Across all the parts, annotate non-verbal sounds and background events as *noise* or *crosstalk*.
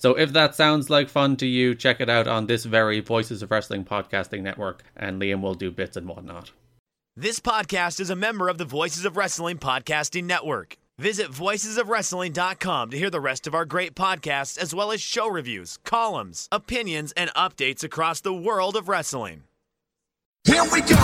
So if that sounds like fun to you, check it out on this very Voices of Wrestling podcasting network, and Liam will do bits and whatnot. This podcast is a member of the Voices of Wrestling Podcasting Network. Visit voicesofwrestling.com to hear the rest of our great podcasts, as well as show reviews, columns, opinions, and updates across the world of wrestling. Here we go.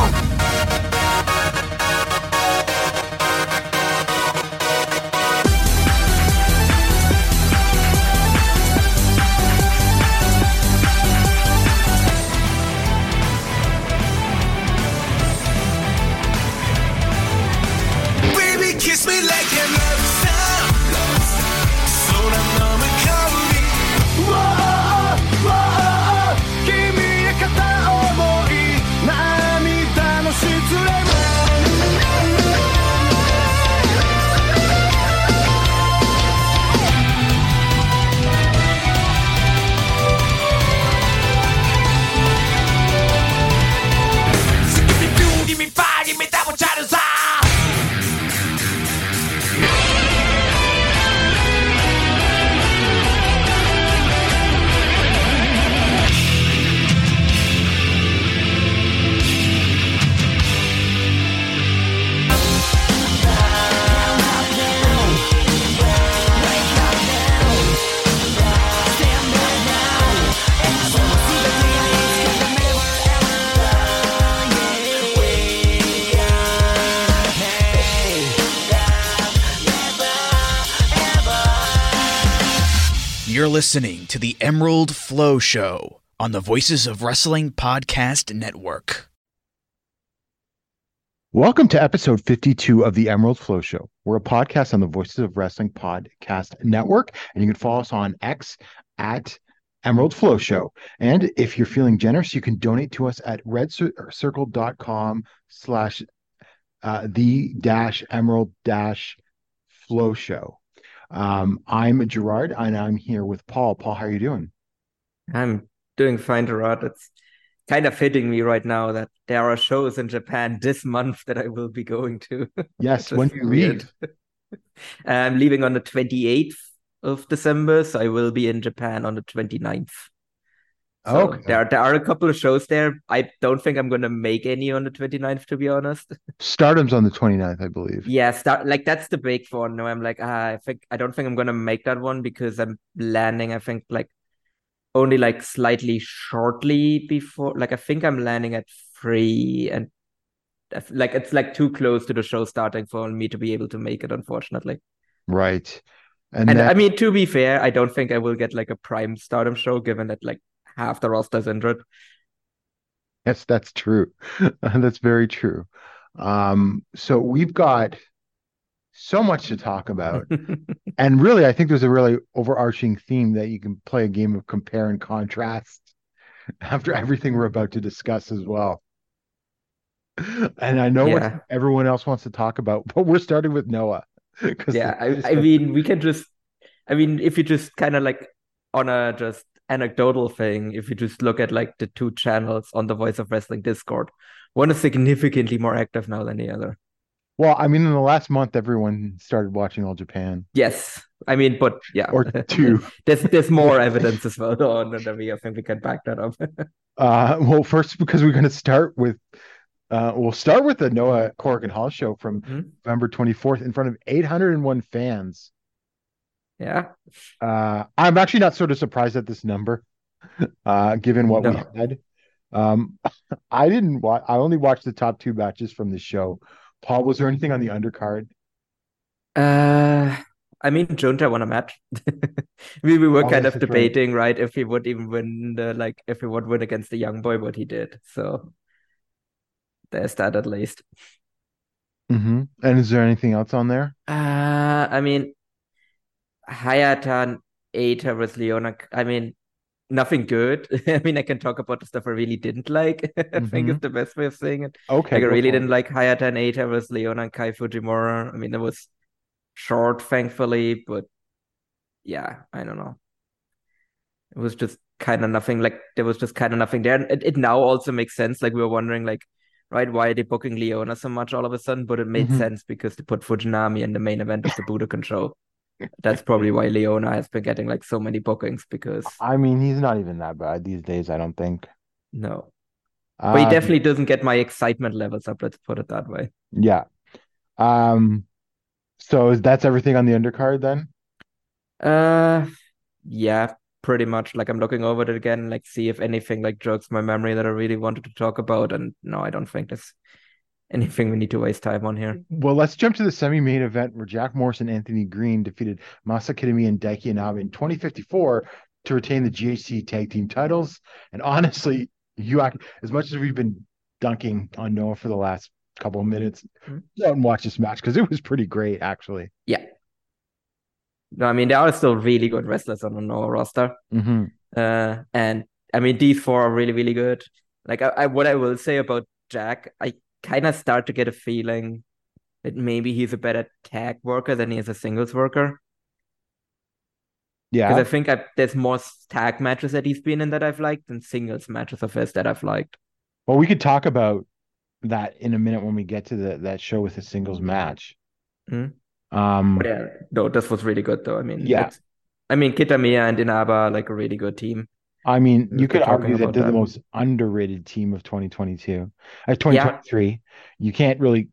You're listening to the Emerald Flow Show on the Voices of Wrestling Podcast Network. Welcome to episode 52 of the Emerald Flow Show. We're a podcast on the Voices of Wrestling Podcast Network, and you can follow us on X at Emerald Flow Show. And if you're feeling generous, you can donate to us at redcircle.com slash uh, the dash emerald dash flow show. Um, I'm Gerard, and I'm here with Paul. Paul, how are you doing? I'm doing fine, Gerard. It's kind of hitting me right now that there are shows in Japan *laughs* this month that I will be going to. *laughs* Yes, when you leave? *laughs* I'm leaving on the 28th of December, so I will be in Japan on the 29th. So Okay. there, there are a couple of shows there. I don't think I'm going to make any on the 29th, to be honest. *laughs* Stardom's on the 29th, I believe. Yeah, start like that's the big one. No, I'm like, ah, I think I don't think I'm gonna make that one because I'm landing, I think like only like slightly shortly before like I think I'm landing at three and like it's like too close to the show starting for me to be able to make it, unfortunately. Right. And, And then, I mean, to be fair, I don't think I will get like a prime stardom show given that like half the roster's injured. Yes, that's true. *laughs* That's very true. Um, so we've got so much to talk about. *laughs* And really, I think there's a really overarching theme that you can play a game of compare and contrast *laughs* after everything we're about to discuss as well. And I know Yeah. what everyone else wants to talk about, but we're starting with Noah. Yeah, I, I mean, we can just, I mean, if you just kind of like on a just anecdotal thing, if you just look at like the two channels on the Voice of Wrestling Discord, one is significantly more active now than the other. well, I mean, in the last month, everyone started watching All Japan Yes, I mean, but yeah, or two. *laughs* there's there's more evidence as well *laughs* on, and we I think we can back that up. *laughs* Uh, well, first because we're going to start with, uh, we'll start with the Noah Korakuen Hall show from Mhm. November 24th in front of 801 fans. Yeah, Uh, I'm actually not sort of surprised at this number, *laughs* uh, given what we had. Um, *laughs* I didn't watch. I only watched the top two matches from the show. Paul, was there anything on the undercard? uh, I mean, Junta won a match. *laughs* we we were Oh, kind of that's right. debating, right, if he would even win the like if he would win against the young boy, what he did. So there's that at least. hmm And is there anything else on there? Uh, I mean, Hayatan Eita with Leona. I mean, nothing good. *laughs* I mean, I can talk about the stuff I really didn't like. *laughs* I think is Mhm. the best way of saying it. Okay. Like I really didn't like Hayata and Eita versus Leona and Kai Fujimura. I mean, it was short, thankfully, but yeah, I don't know. It was just kind of nothing. Like there was just kind of nothing there. And it, it now also makes sense. Like we were wondering, like, right, why are they booking Leona so much all of a sudden? But it made Mhm. sense because they put Fujinami in the main event of the Budokan show. That's probably why Leona has been getting like so many bookings because I mean, he's not even that bad these days, I don't think. no. But he Um, definitely doesn't get my excitement levels up, let's put it that way. Yeah. Um, so is that's everything on the undercard then? Uh yeah, pretty much. Like I'm looking over it again, like see if anything like jogs my memory that I really wanted to talk about. And no, I don't think there's anything we need to waste time on here. Well, let's jump to the semi-main event where Jack Morris and Anthony Green defeated Masa Kitami and Daiki Inaba in 2054 to retain the GHC tag team titles. And honestly, you act as much as we've been dunking on Noah for the last couple of minutes, Mhm. out and watch this match because it was pretty great, actually. Yeah. No, I mean there are still really good wrestlers on the Noah roster. hmm Uh, and I mean, these four are really, really good. Like, I, I what I will say about Jack, I kind of start to get a feeling that maybe he's a better tag worker than he is a singles worker. Yeah. Because I think I, there's more tag matches that he's been in that I've liked than singles matches of his that I've liked. Well, we could talk about that in a minute when we get to the that show with the singles match. Mhm. Um, But yeah, no, this was really good though. I mean, Yeah. I mean, Kitamiya and Inaba are like a really good team. I mean, you could argue that they're the most underrated team of 2022. Uh, 2023. You can't really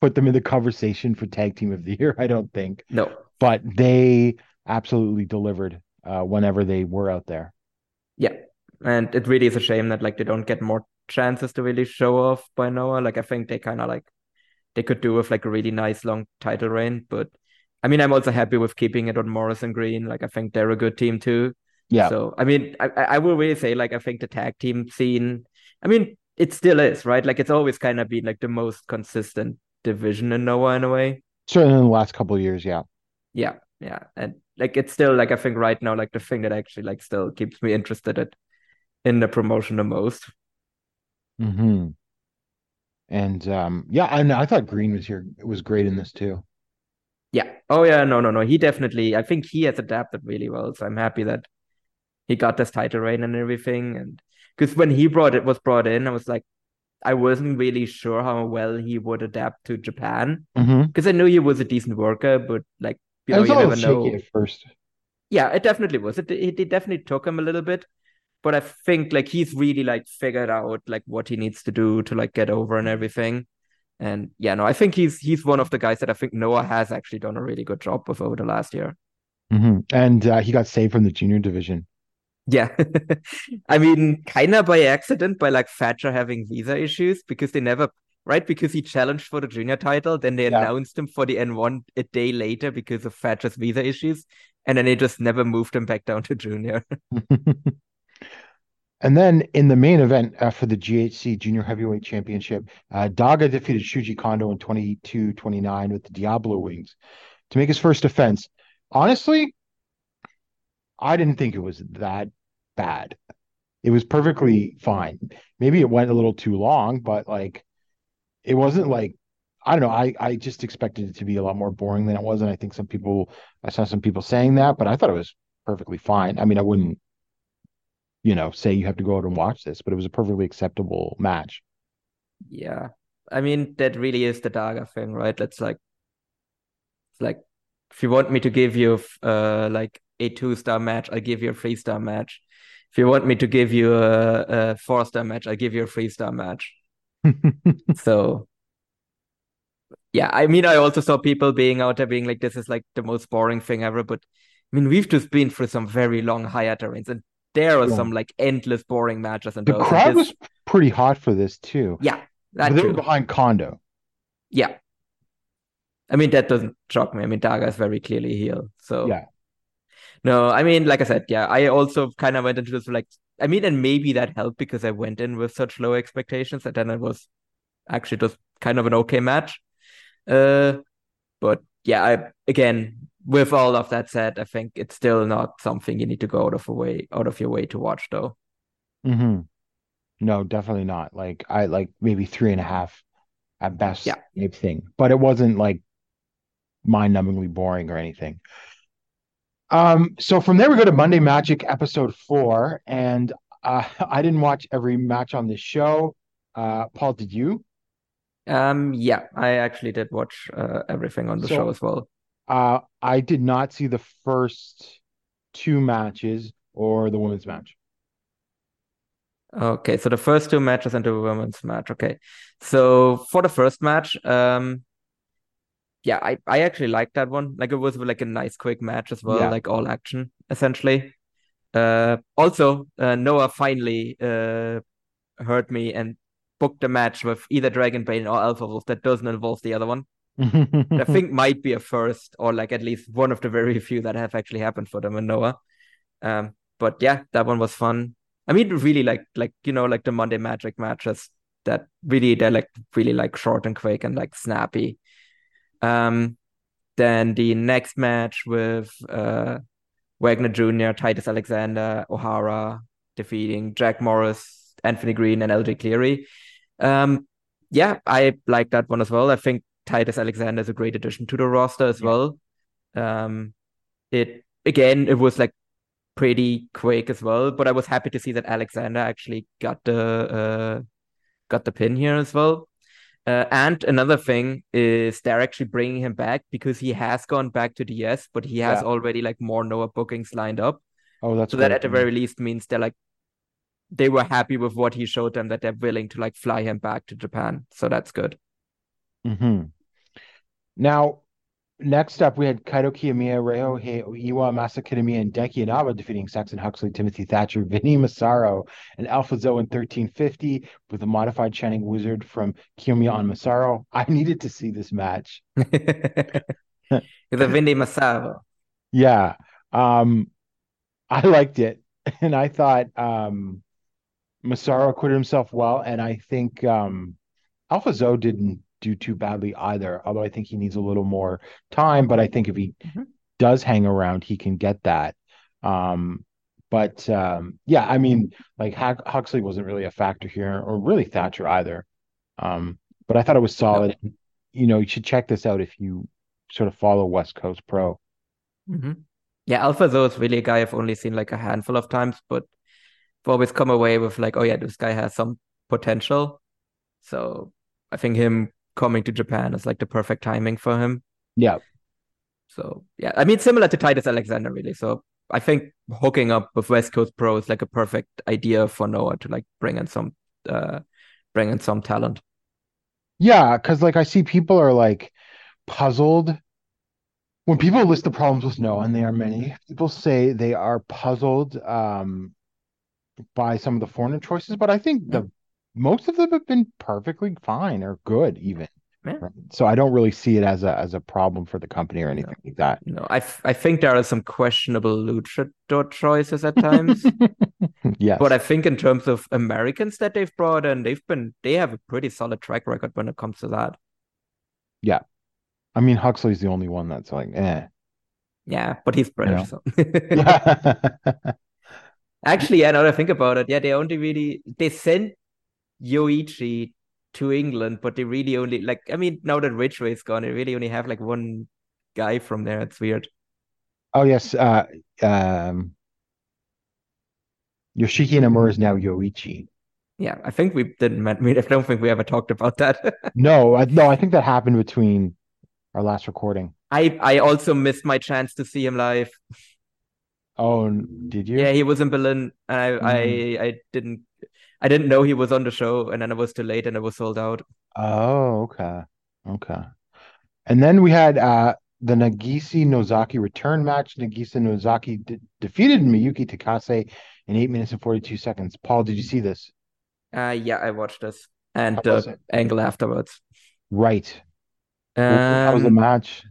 put them in the conversation for tag team of the year, *laughs* I don't think. No, But they absolutely delivered uh, whenever they were out there. Yeah, and it really is a shame that like they don't get more chances to really show off by Noah. Like I think they kind of like they could do with like a really nice long title reign, but I mean I'm also happy with keeping it on Morrison Green. Like I think they're a good team too. Yeah. So I mean I I will really say like I think the tag team scene. I mean it still is right. Like it's always kind of been like the most consistent division in Noah in a way. Certainly in the last couple of years, yeah. Yeah, yeah, and like it's still like I think right now like the thing that actually like still keeps me interested in, in the promotion the most. hmm And um, yeah, I I thought Green was here was great in this too. Yeah. Oh yeah, no, no, no. He definitely I think he has adapted really well. So I'm happy that he got this title reign and everything. And because when he brought it was brought in, I was like I wasn't really sure how well he would adapt to Japan. Mm-hmm. Because I knew he was a decent worker, but like you know, was you never know. at first. Yeah, it definitely was. It, it it definitely took him a little bit, but I think like he's really like figured out like what he needs to do to like get over and everything. And yeah, no, I think he's he's one of the guys that I think Noah has actually done a really good job with over the last year. hmm And uh, he got saved from the junior division. Yeah. *laughs* I mean, kind of by accident by like Thatcher having visa issues because they never, right? Because he challenged for the junior title, then they Yeah. announced him for the N1 a day later because of Thatcher's visa issues, and then they just never moved him back down to junior. *laughs* And then in the main event uh, for the GHC Junior Heavyweight Championship, uh, Daga defeated Shuji Kondo in 22-29 with the Diablo Wings to make his first defense. Honestly, I didn't think it was that bad. It was perfectly fine. Maybe it went a little too long, but like it wasn't like I don't know. I I just expected it to be a lot more boring than it was, and I think some people I saw some people saying that, but I thought it was perfectly fine. I mean, I wouldn't you know, say you have to go out and watch this, but it was a perfectly acceptable match. Yeah. I mean, that really is the Daga thing, right? It's like, like, if you want me to give you uh like a two star match, I'll give you a three star match. If you want me to give you a, a four star match, I'll give you a three star match. *laughs* So, yeah, I mean, I also saw people being out there being like, this is like the most boring thing ever. But I mean, we've just been through some very long Hayata reigns, and there are Yeah. some like endless boring matches. And the those. crowd this- was pretty hot for this too. yeah, they were behind Kondo. Yeah. I mean, that doesn't shock me. I mean, Daga is very clearly heel. So, Yeah. No, I mean, like I said, yeah, I also kind of went into this like, I mean, and maybe that helped because I went in with such low expectations that then it was actually just kind of an okay match. Uh, but yeah, I again, with all of that said, I think it's still not something you need to go out of a way out of your way to watch though. hmm No, definitely not. Like I like maybe three and a half at best Yeah. type thing, but it wasn't like mind-numbingly boring or anything. Um, so from there we go to Monday Magic episode four, and uh, *laughs* I didn't watch every match on this show. Uh, Paul, did you? Um, yeah, I actually did watch uh, everything on the So- show as well. Uh, I did not see the first two matches or the women's match. Okay, so the first two matches and the women's match. Okay, so for the first match, um, yeah, I I actually liked that one. Like it was like a nice quick match as well, Yeah. like all action essentially. Uh, also, uh, Noah finally uh heard me and booked a match with either Dragon Bane or Alpha Wolf that doesn't involve the other one. *laughs* I think might be a first, or like at least one of the very *laughs* few that have actually happened for them and Noah. Um, but yeah, that one was fun. I mean, really like like you know like the Monday Magic matches that really they're like really like short and quick and like snappy. Um, then the next match with uh Wagner Jr., Titus Alexander, O'Hara defeating Jack Morris, Anthony Green, and LJ Cleary. Um, yeah, I like that one as well. I think Titus Alexander is a great addition to the roster as well. Um, it again, it was like pretty quick as well, but I was happy to see that Alexander actually got the uh, got the pin here as well. Uh, and another thing is they're actually bringing him back because he has gone back to DS, but he has Yeah. already like more Noah bookings lined up. Oh, that's So that at the very least means they're like they were happy with what he showed them that they're willing to like fly him back to Japan. So that's good. Mm-hmm. Now, next up, we had Kaito Kiyomiya, Reo Iwa, Masa Kitamiya, and Daiki Inaba defeating Saxon Huxley, Timothy Thatcher, Vinny Massaro, and Alpha Zo in 1350 with a modified Shining Wizard from Kiyomiya on Massaro. I *laughs* needed to see this match. *laughs* *laughs* the Vindy Massaro. Yeah. Um, I liked it. And I thought um Massaro acquitted himself well, and I think um Alpha Zo didn't do too badly either, although I think he needs a little more time, but I think if he Mhm. does hang around, he can get that. Um, but um yeah, I mean, like Huxley wasn't really a factor here, or really Thatcher either. Um, but I thought it was solid. You know, you should check this out if you sort of follow West Coast Pro. hmm Yeah, Alpha Zo is really a guy I've only seen like a handful of times, but I've always come away with like, oh yeah, this guy has some potential. So I think him coming to Japan is like the perfect timing for him. Yeah. So yeah, I mean similar to Titus Alexander really. So I think hooking up with West Coast Pro is like a perfect idea for Noah to like bring in some uh bring in some talent. Yeah, because like I see people are like puzzled when people list the problems with Noah, and there are many, people say they are puzzled um by some of the foreigner choices, but I think the most of them have been perfectly fine or good even. Yeah. Right? So I don't really see it as a as a problem for the company or anything like that. No, I, f- I think there are some questionable luchador choices at times. *laughs* Yes. But I think in terms of Americans that they've brought in, they've been they have a pretty solid track record when it comes to that. Yeah. I mean Huxley's the only one that's like, eh. Yeah, but he's British, so *laughs* *laughs* actually, yeah, now that I think about it, yeah, they only really they sent Yoichi to England, but they really only like I mean, now that Ridgeway is gone, they really only have like one guy from there. It's weird. Oh yes, uh um Yoshiki Inamura is now Yoichi. Yeah, I think we didn't. men- I don't think we ever talked about that. *laughs* No, I, no, I think that happened between our last recording. I I also missed my chance to see him live. Oh, did you? Yeah, he was in Berlin, and I I I didn't I didn't know he was on the show, and then it was too late, and it was sold out. Oh, okay. Okay. And then we had uh the Nagisa Nozaki return match. Nagisa Nozaki de defeated Miyuki Takase in 8 minutes and 42 seconds. Paul, did you see this? Uh, yeah, I watched this and the it? angle afterwards. Right. How was the Um, match?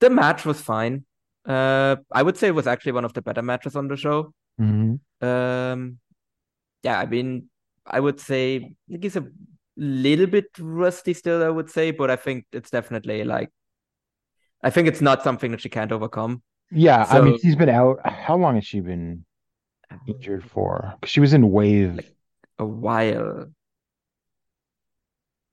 the match was fine. Uh, I would say it was actually one of the better matches on the show. hmm Um, yeah, I mean, I would say like he's a little bit rusty still, I would say, but I think it's definitely like I think it's not something that she can't overcome. Yeah, I mean, she's been out. How long has she been injured for? 'Cause she was in Wave. Like- A while.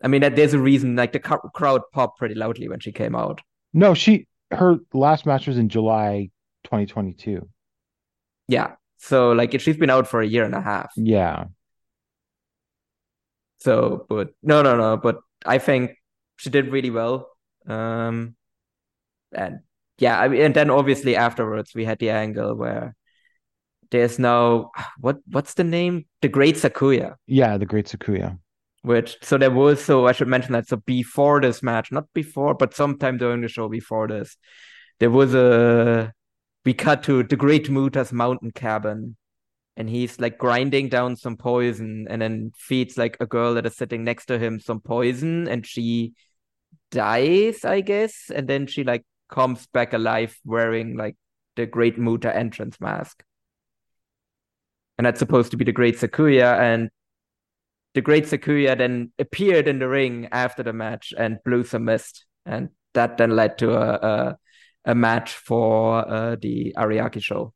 I mean, that there's a reason. Like the crowd popped pretty loudly when she came out. No, she her last match was in July 2022. Yeah. So like she's been out for a year and a half. Yeah. So, but no, no, no. But I think she did really well. Um, and yeah, I mean, and then obviously afterwards we had the angle where there's now what what's the name? The Great Sakuya. Yeah, the Great Sakuya. Which so there was so I should mention that so before this match, not before, but sometime during the show before this, there was a we cut to the Great Muta's mountain cabin, and he's like grinding down some poison, and then feeds like a girl that is sitting next to him some poison, and she dies, I guess, and then she like comes back alive wearing like the Great Muta entrance mask. And that's supposed to be the Great Sakuya, and the Great Sakuya then appeared in the ring after the match and blew some mist, and that then led to a a, a match for uh, the Ariake show.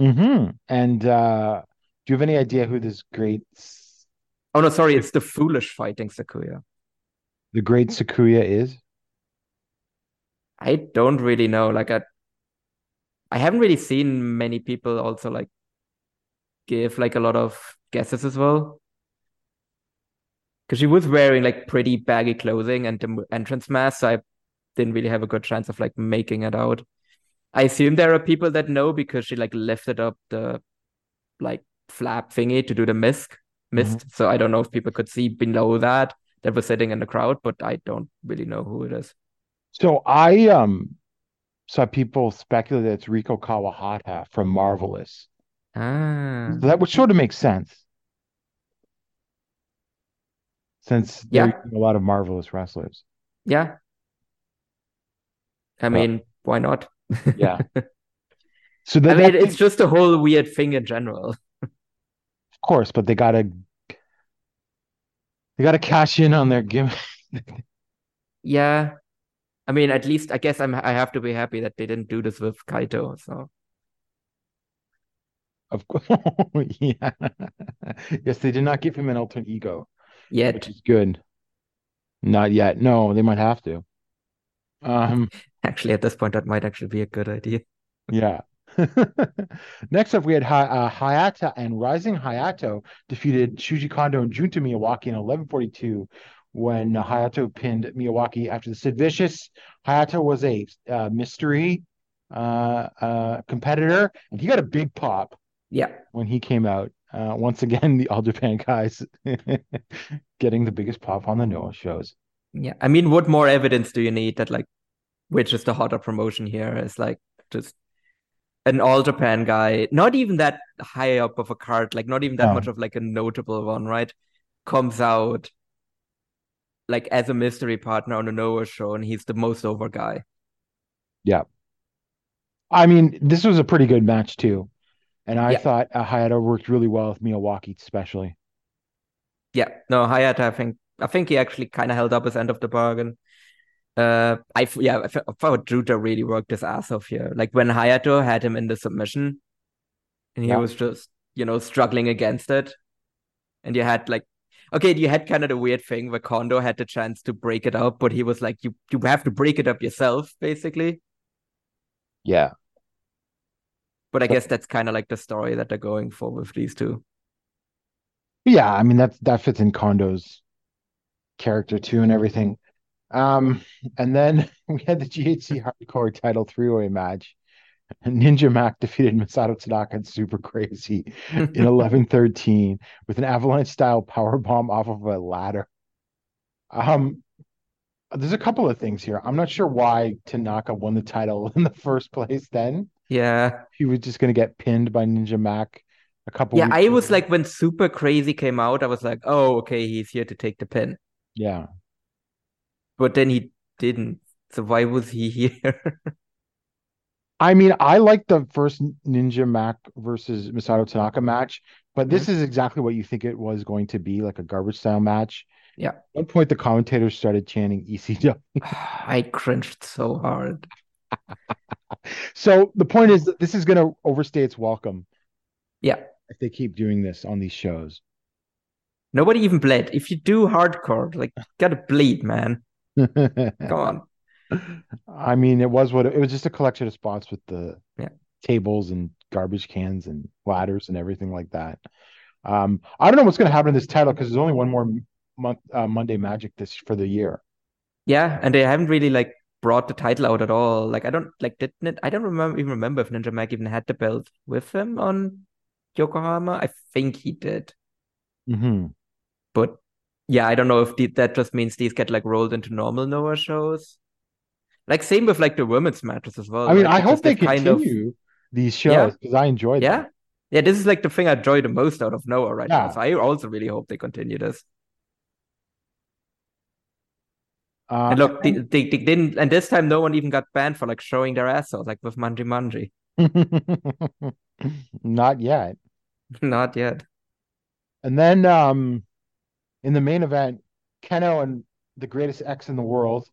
Mm-hmm. And uh do you have any idea who this great Oh no, sorry, it's the foolish fighting Sakuya. the great Sakuya is? I don't really know. Like I, I haven't really seen many people also like give like a lot of guesses as well. Because she was wearing like pretty baggy clothing and the entrance mask, so I didn't really have a good chance of like making it out. I assume there are people that know because she like lifted up the like flap thingy to do the mist mist. So I don't know if people could see below that that was sitting in the crowd, but I don't really know who it is. So I um saw people speculate that it's Riko Kawahata from Marvelous. Ah. So that would sort of make sense. Since Yeah. a lot of Marvelous wrestlers. Yeah. I mean, why not? Yeah. *laughs* So that, I mean, that- it's just a whole weird thing in general. of course, but they gotta they gotta cash in on their gimmick. *laughs* Yeah. I mean, at least I guess I'm I have to be happy that they didn't do this with Kaito. So Of course, *laughs* yeah. Yes, they did not give him an alternate ego, Yet, which is good. Not yet. No, they might have to. Um, actually, at this point, that might actually be a good idea. yeah. *laughs* Next up, we had Hi- uh, Hayata and Rising Hayato defeated Shuji Kondo and Junta Miyawaki in 1142 when uh, Hayato pinned Miyawaki after the Sid Vicious. Hayato was a uh, mystery uh, uh, competitor, and he got a big pop. Yeah. when he came out. Uh, once again, the All Japan guys *laughs* getting the biggest pop on the Noah shows. Yeah. I mean, what more evidence do you need that like which is the hotter promotion here is like just an all Japan guy, not even that high up of a card, like not even that No. much of like a notable one, right? Comes out like as a mystery partner on a Noah show, and he's the most over guy. Yeah. I mean, this was a pretty good match too, and I Yeah. thought uh, Hayato worked really well with Miyawaki, especially. Yeah, no, Hayato, I think I think he actually kind of held up his end of the bargain. Uh, I yeah, I thought Junta really worked his ass off here. Like when Hayato had him in the submission, and he Yeah. was just you know struggling against it, and you had like, okay, you had kind of the weird thing where Kondo had the chance to break it up, but he was like, you you have to break it up yourself, basically. Yeah, But I guess that's kind of like the story that they're going for with these two. yeah. I mean, that's that fits in Kondo's character too, and everything. Um, and then *laughs* we had the GHC Hardcore Title Three-Way match. Ninja Mac defeated Masato Tanaka and Super Crazy in *laughs* 1113 with an avalanche style power bomb off of a ladder. Um, there's a couple of things here. I'm not sure why Tanaka won the title *laughs* in the first place. Then Yeah. he was just going to get pinned by Ninja Mac a couple. Yeah, I was like when Super Crazy came out, I was like, oh, okay, he's here to take the pin. yeah, But then he didn't. So why was he *laughs* here? I mean, I like the first Ninja Mac versus Masato Tanaka match, but this Mm-hmm. is exactly what you think it was going to be, like a garbage style match. Yeah. At one point, the commentators started chanting ECW. *sighs* I cringed so hard. *laughs* So the point is that this is going to overstay its welcome Yeah. if they keep doing this on these shows. Nobody even bled. If you do hardcore, like gotta bleed, man. Come on. *laughs* I mean, it was what it was just a collection of spots with the Yeah. tables and garbage cans and ladders and everything like that. Um, I don't know what's going to happen to this title because there's only one more month uh, Monday Magic this for the year. Yeah, and they haven't really like brought the title out at all. Like I don't like didn't it? I don't remember even remember if Ninja Mac even had the belt with him on Yokohama. I think he did, hmm but yeah, I don't know if the, that just means these get like rolled into normal Noah shows. Like same with like the women's matches as well. I mean, right? I hope they kind of- these shows because I enjoyed yeah, them. yeah. Yeah, this is like the thing I enjoy the most out of Noah right now. So I also really hope they continue this. Uh, And look, they, they, they didn't, and this time no one even got banned for like showing their ass out, like with Manji Manji. *laughs* not yet. *laughs* Not yet. And then um, in the main event, Kenoh and the greatest X in the world,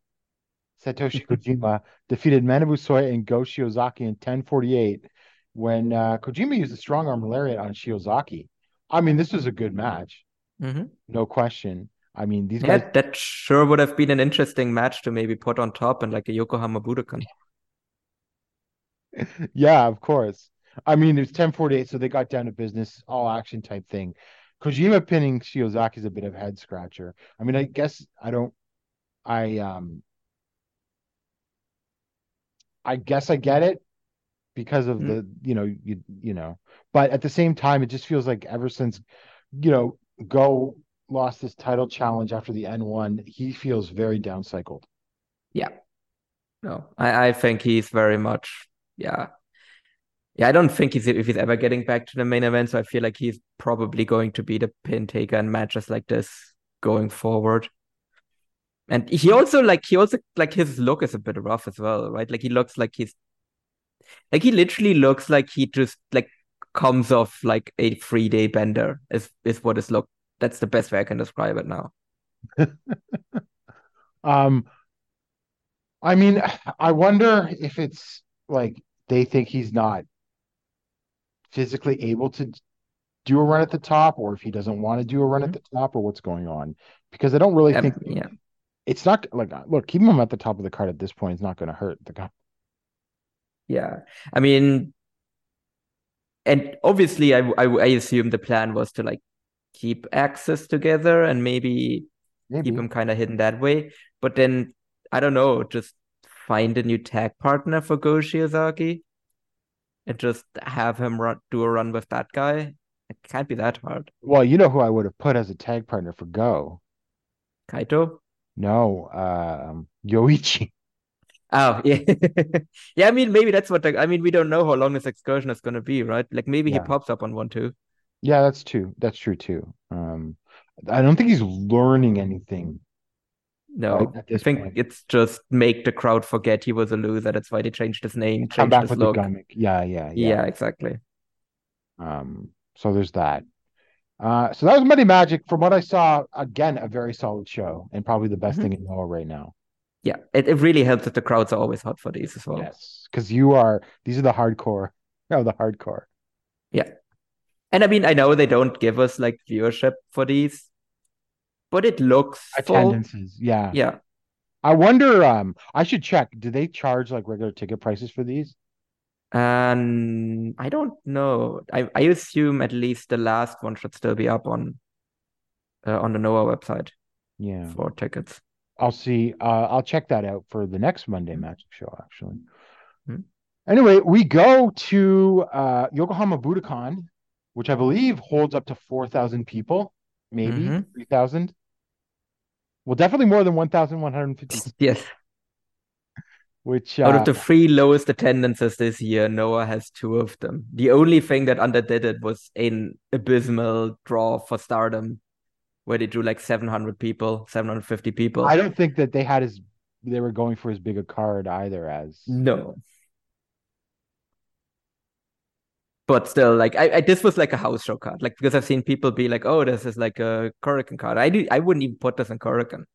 Satoshi *laughs* Kojima, defeated Manabu Soya and Go Shiozaki in 1048 when uh, Kojima used a strong arm lariat on Shiozaki. I mean, this was a good match, hmm no question. I mean, these Yeah, guys, that sure would have been an interesting match to maybe put on top and like a Yokohama Budokan. *laughs* yeah, of course. I mean, it was 1048, so they got down to business, all action type thing. Kojima pinning Shiozaki is a bit of a head scratcher. I mean, I guess I don't, I um, I guess I get it because of Mm. the, you know, you you know, but at the same time, it just feels like ever since, you know, Go lost this title challenge after the N1, he feels very downcycled. Yeah. No, I, I think he's very much, yeah. Yeah, I don't think he's if he's ever getting back to the main event, so I feel like he's probably going to be the pin taker in matches like this going forward. And he also like he also like his look is a bit rough as well, right? Like he looks like he's like he literally looks like he just like comes off like a three day bender is is what his look. That's the best way I can describe it now. *laughs* Um, I mean, I wonder if it's like they think he's not physically able to do a run at the top, or if he doesn't want to do a run at mm-hmm. the top, or what's going on. Because I don't really think yeah. it's not like uh, look, keeping him at the top of the card at this point is not going to hurt the guy. Yeah, I mean, and obviously, I, I I assume the plan was to like keep AXIZ together and maybe Maybe. keep him kind of hidden that way. But then I don't know, just find a new tag partner for Go Shiozaki and just have him run do a run with that guy. It can't be that hard. Well, you know who I would have put as a tag partner for Go? Kaito? No, um, Yoichi. *laughs* Oh, yeah. *laughs* Yeah, I mean, maybe that's what the, I mean, we don't know how long this excursion is going to be, right? Like maybe Yeah. he pops up on one too. Yeah, that's true. That's true too. Um, I don't think he's learning anything. No, at I think point. it's just make the crowd forget he was a loser. That's why they changed his name, Come changed back his with look. the gimmick. Yeah, yeah, Yeah, yeah. exactly. Um, so there's that. Uh, so that was Monday Magic. From what I saw, again, a very solid show and probably the best Mhm. thing in Noah right now. Yeah, it, it really helps that the crowds are always hot for these as well. Yes, because you are. These are the hardcore. *laughs* Oh, the hardcore. Yeah. And I mean, I know they don't give us like viewership for these, but it looks full. Attendances. Yeah. Yeah. I wonder. Um, I should check. Do they charge like regular ticket prices for these? And I don't know. I, I assume at least the last one should still be up on uh, on the Noah website Yeah. for tickets. I'll see. Uh, I'll check that out for the next Monday Magic show. Actually. Hmm. Anyway, we go to uh, Yokohama Budokan, which I believe holds up to four thousand people, maybe Mhm. three thousand. Well, definitely more than one thousand one hundred fifty. *laughs* Yes. Which Out uh, of the three lowest attendances this year, Noah has two of them. The only thing that underdid it was an abysmal draw for Stardom, where they drew like 700 people, 750 people. I don't think that they had as they were going for as big a card either as No. But still, like I, I this was like a house show card, like because I've seen people be like, "Oh, this is like a Korakuen card." I do, I wouldn't even put this in Korakuen.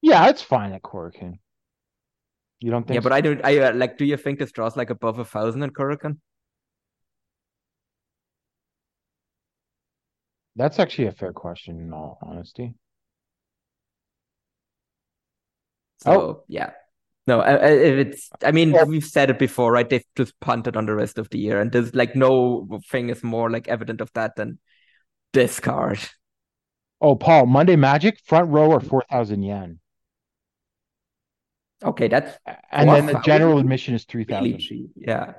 Yeah, it's fine at Korakuen. You don't think? Yeah, but? I don't. I uh, like. Do you think this draws like above a thousand in Korakuen? That's actually a fair question, in all honesty. So Oh. yeah, no. I, if it's. I mean, Oh. we've said it before, right? They've just punted on the rest of the year, and there's like no thing is more like evident of that than this card. Oh, Paul, Monday Magic front row or four thousand yen, Okay, that's and then the 4,000? general admission is three really Yeah,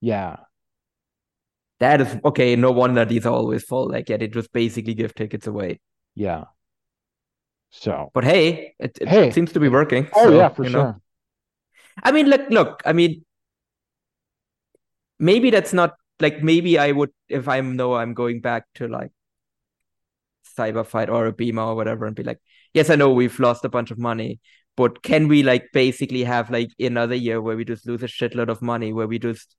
Yeah, that is okay. No wonder these are always full. Like, yeah, they just basically give tickets away. yeah. So, But hey, it, it Hey. seems to be working. oh so, yeah, for sure. know. I mean, look, look. I mean, maybe that's not like maybe I would if I know I'm going back to like Cyber Fight or Abema or whatever, and be like, yes, I know we've lost a bunch of money, but can we like basically have like another year where we just lose a shitload of money, where we just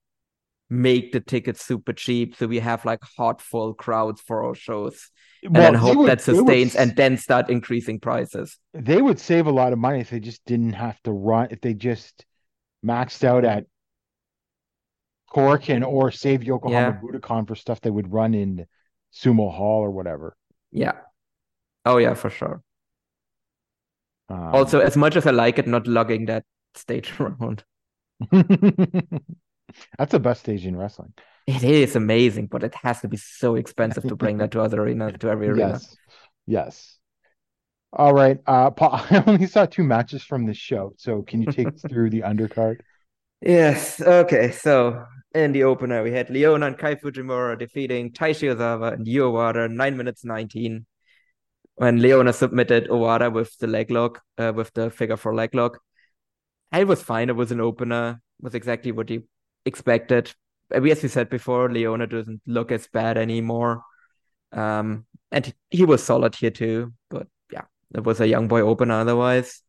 make the tickets super cheap, so we have like hot full crowds for our shows, and Well, then hope would- that they would sustains, and then start increasing prices. they would save a lot of money if they just didn't have to run if they just maxed out at Korakuen or save Yokohama Yeah. Budokan for stuff they would run in Sumo Hall or whatever. Yeah. Oh yeah, for sure. Um, Also, as much as I like it, not lugging that stage *laughs* around. *laughs* that's the best stage in wrestling. It is amazing, but it has to be so expensive to bring that to other arenas, to every arena. Yes. Yes. All right. Uh Paul, *laughs* I only saw two matches from this show. So can you take us *laughs* through the undercard? Yes. Okay. So in the opener, we had Leona and Kai Fujimura defeating Taishi Ozawa and Yu Owada, nine minutes nineteen. When Leona submitted Owada with the leg lock, uh, with the figure four leg lock, it was fine. It was an opener. It was exactly what you expected. Uh, As we said before, Leona doesn't look as bad anymore. Um, and he was solid here too. But yeah, it was a young boy opener otherwise.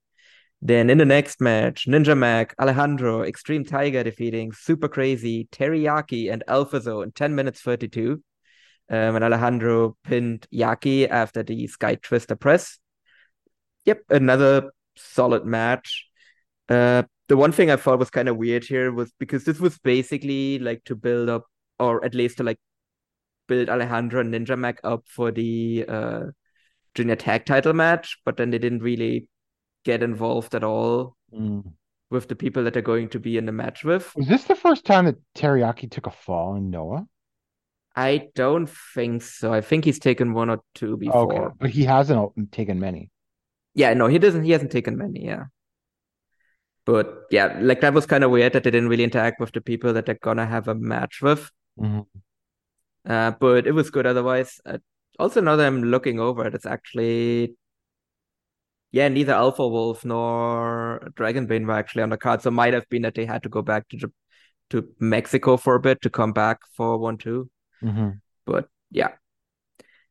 Then in the next match, Ninja Mac, Alejandro, Extreme Tiger defeating Super Crazy, Teriyaki, and Alphazo in 10 minutes 32. Um, and Alejandro pinned Yaki after the Sky Twister press. Yep, another solid match. Uh, the one thing I thought was kind of weird here was because this was basically like to build up, or at least to like build Alejandro and Ninja Mac up for the uh, junior tag title match, but then they didn't really get involved at all Mm. with the people that they're going to be in the match with. Was this the first time that Teriyaki took a fall in Noah? I don't think so. I think he's taken one or two before. Okay, but he hasn't taken many. Yeah, no, he doesn't. He hasn't taken many. Yeah, but yeah, like that was kind of weird that they didn't really interact with the people that they're gonna have a match with. Mhm. Uh, but it was good otherwise. Uh, also, now that I'm looking over it, it's actually yeah, neither Alpha Wolf nor Dragonbane were actually on the card. So it might have been that they had to go back to to Mexico for a bit to come back for one two. Mhm. But yeah.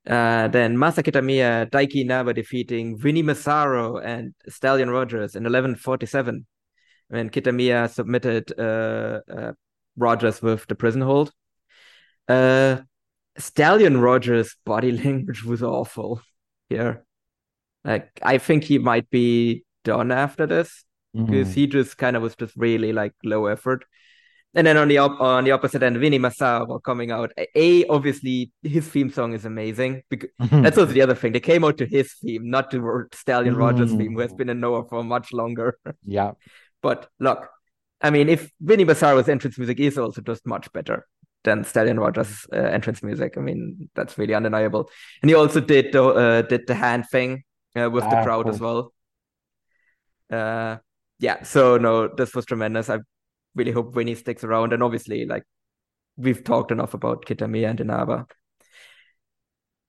Uh, then Masa Kitamiya, Daiki Inaba defeating Vinny Massaro and Stallion Rogers in 11:47 when Kitamiya submitted uh, uh, Rogers with the prison hold. Uh, Stallion Rogers' body *laughs* language was awful here. Like, I think he might be done after this because Mhm. he just kind of was just really like low effort. And then on the op- on the opposite end, Vinny Massaro coming out. A obviously his theme song is amazing. Because Mhm. that's also the other thing. They came out to his theme, not to Stallion Rogers' theme, who has Mm. been in Noah for much longer. *laughs* Yeah. But look, I mean, if Vinny Massaro's entrance music is also just much better than Stallion Rogers' uh, entrance music, I mean, that's really undeniable. And he also did the uh, did the hand thing uh, with the Ah, of crowd as well. Uh, yeah. So no, this was tremendous. I really hope Vinny sticks around, and obviously, like we've talked enough about Kitamiya and Inaba.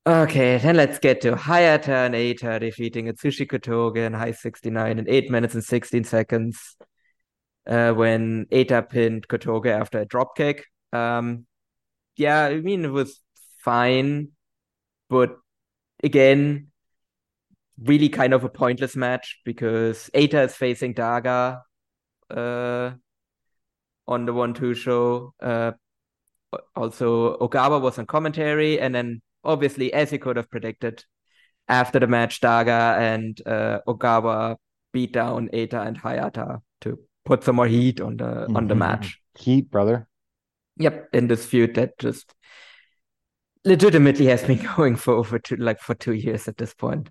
Okay, then let's get to Hayata and Eita defeating Atsushi Kotoge in Hi69 in 8 minutes and 16 seconds uh, when Eita pinned Kotoge after a dropkick. Um, yeah, I mean, it was fine, but again, really kind of a pointless match because Eita is facing Daga uh, on the 1 2 show. Uh, also Ogawa was on commentary, and then obviously, as you could have predicted, after the match, Daga and uh, Ogawa beat down Eita and Hayata to put some more heat on the on the Mhm. match. Heat, brother. Yep, in this feud that just legitimately has been *laughs* going for over two like for two years at this point.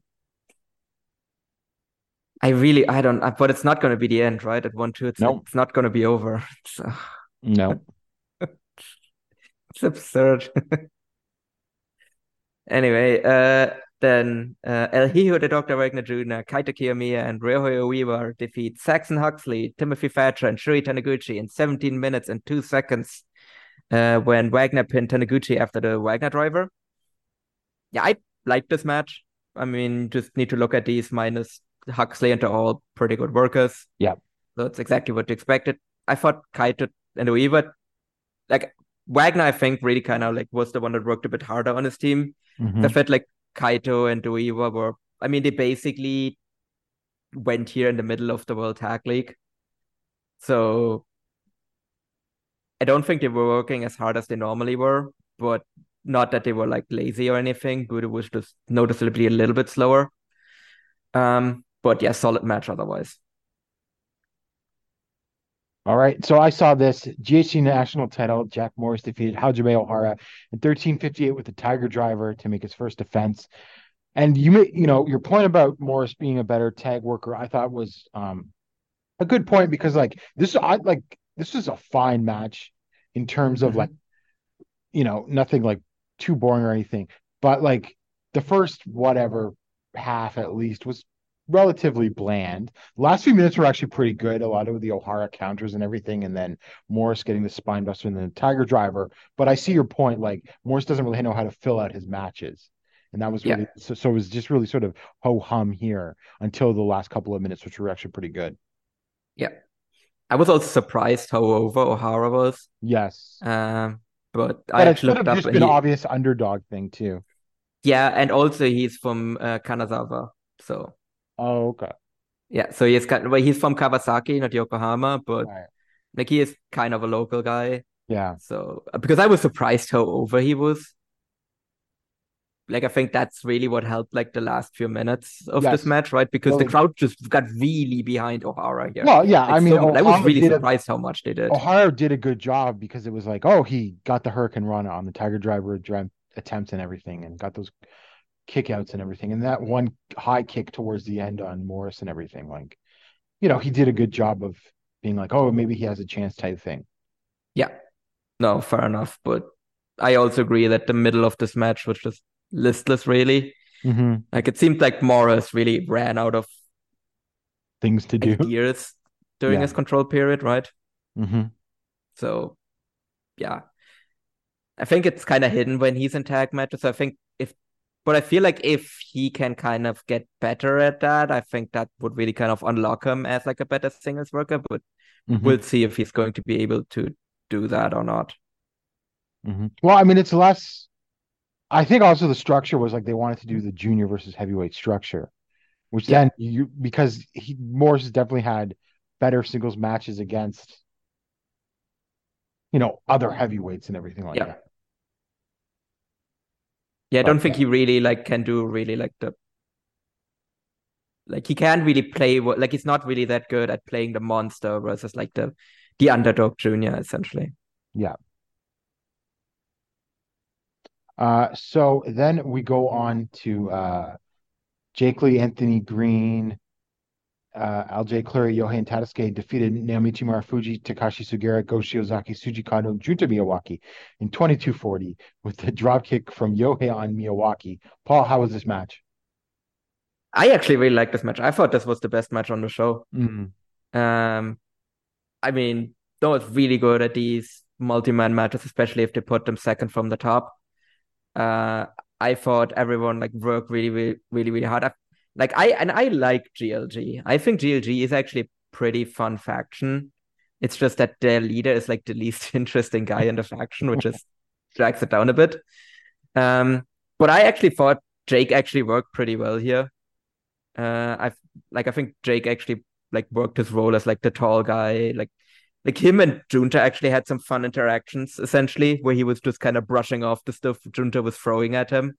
I really I don't but it's not gonna be the end, right? At one two, it's Nope. it's not gonna be over. *laughs* It's, uh, No. *laughs* it's absurd. Anyway, uh then uh El Hijo de Dr. Wagner Jr., Kaito Kiyomiya, and Ryohei Oiwa defeat Saxon Huxley, Timothy Thatcher, and Shuhei Taniguchi in 17 minutes and 2 seconds uh, when Wagner pinned Taniguchi after the Wagner driver. Yeah, I like this match. I mean, just need to look at these minus Huxley, and they're all pretty good workers. Yeah. So That's exactly what you expected. I thought Kaito and Oiwa, like Wagner, I think really kind of like was the one that worked a bit harder on his team. Mhm. I felt like Kaito and Oiwa were, I mean, they basically went here in the middle of the World Tag League. So I don't think they were working as hard as they normally were, but not that they were like lazy or anything, but it was just noticeably a little bit slower. Um, but yeah, solid match otherwise. All right. So I saw this GHC national title. Jack Morris defeated Hajime Ohara in 1358 with the Tiger Driver to make his first defense. And you may, you know, your point about Morris being a better tag worker, I thought was um a good point because like this I like this is a fine match in terms of Mhm. like you know, nothing like too boring or anything. But like the first whatever half at least was relatively bland. The last few minutes were actually pretty good. A lot of the Ohara counters and everything, and then Morris getting the spine buster and then the Tiger Driver. But I see your point. Like Morris doesn't really know how to fill out his matches, and that was Yeah. so. So it was just really sort of ho hum here until the last couple of minutes, which were actually pretty good. Yeah. I was also surprised how over Ohara was. Yes, Um, but I but it actually looked up and been an obvious underdog thing too. yeah, and also he's from uh, Kanazawa. So Oh, okay. yeah, so he's kind well, he's from Kawasaki, not Yokohama, but Right. like he is kind of a local guy. Yeah. So uh, because I was surprised how over he was. Like I think that's really what helped like the last few minutes of Yes. this match, right? Because Well, the crowd just got really behind Ohara here. Well, yeah. Like, I mean, so- I was really did a- surprised how much they did. Ohara did a good job because it was like, oh, he got the Hurricane Run on the Tiger Driver dream attempts and everything, and got those kickouts and everything, and that one high kick towards the end on Morris and everything. Like, you know, he did a good job of being like, oh, maybe he has a chance type thing. Yeah. No, fair enough. But I also agree that the middle of this match was just listless, really. Mm-hmm. Like it seemed like Morris really ran out of Things to do. ideas during Yeah. his control period, right? Mm-hmm. So, yeah. I think it's kind of hidden when he's in tag matches. I think but I feel like if he can kind of get better at that, I think that would really kind of unlock him as like a better singles worker. But Mm-hmm. we'll see if he's going to be able to do that or not. Mhm. Well, I mean, it's less. I think also the structure was like they wanted to do the junior versus heavyweight structure, which Yeah. then you because he Morris has definitely had better singles matches against, you know, other heavyweights and everything like Yeah. that. Yeah, I don't think he really like can do really like the like he can't really play what like he's not really that good at playing the monster versus like the the underdog junior essentially. Yeah. Uh, so then we go on to uh, Jake Lee, Anthony Green, uh, LJ Cleary, Yohei Tadasuke defeated Naomichi Marufuji, Takashi Sugiura, Go Shiozaki, Suji Kano, Junta Miyawaki in 22-40 with the dropkick from Yohei on Miyawaki. Paul, how was this match? I actually really like this match. I thought this was the best match on the show. Mm, Um I mean, no, it's really good at these multi-man matches, especially if they put them second from the top. Uh I thought everyone like worked really, really, really, really hard. I, like I and I like GLG. I think GLG is actually a pretty fun faction. It's just that their leader is like the least *laughs* interesting guy in the faction, which is drags it down a bit. Um, but I actually thought Jake actually worked pretty well here. Uh, I've like I think Jake actually like worked his role as like the tall guy, like like him and Junta actually had some fun interactions essentially, where he was just kind of brushing off the stuff Junta was throwing at him.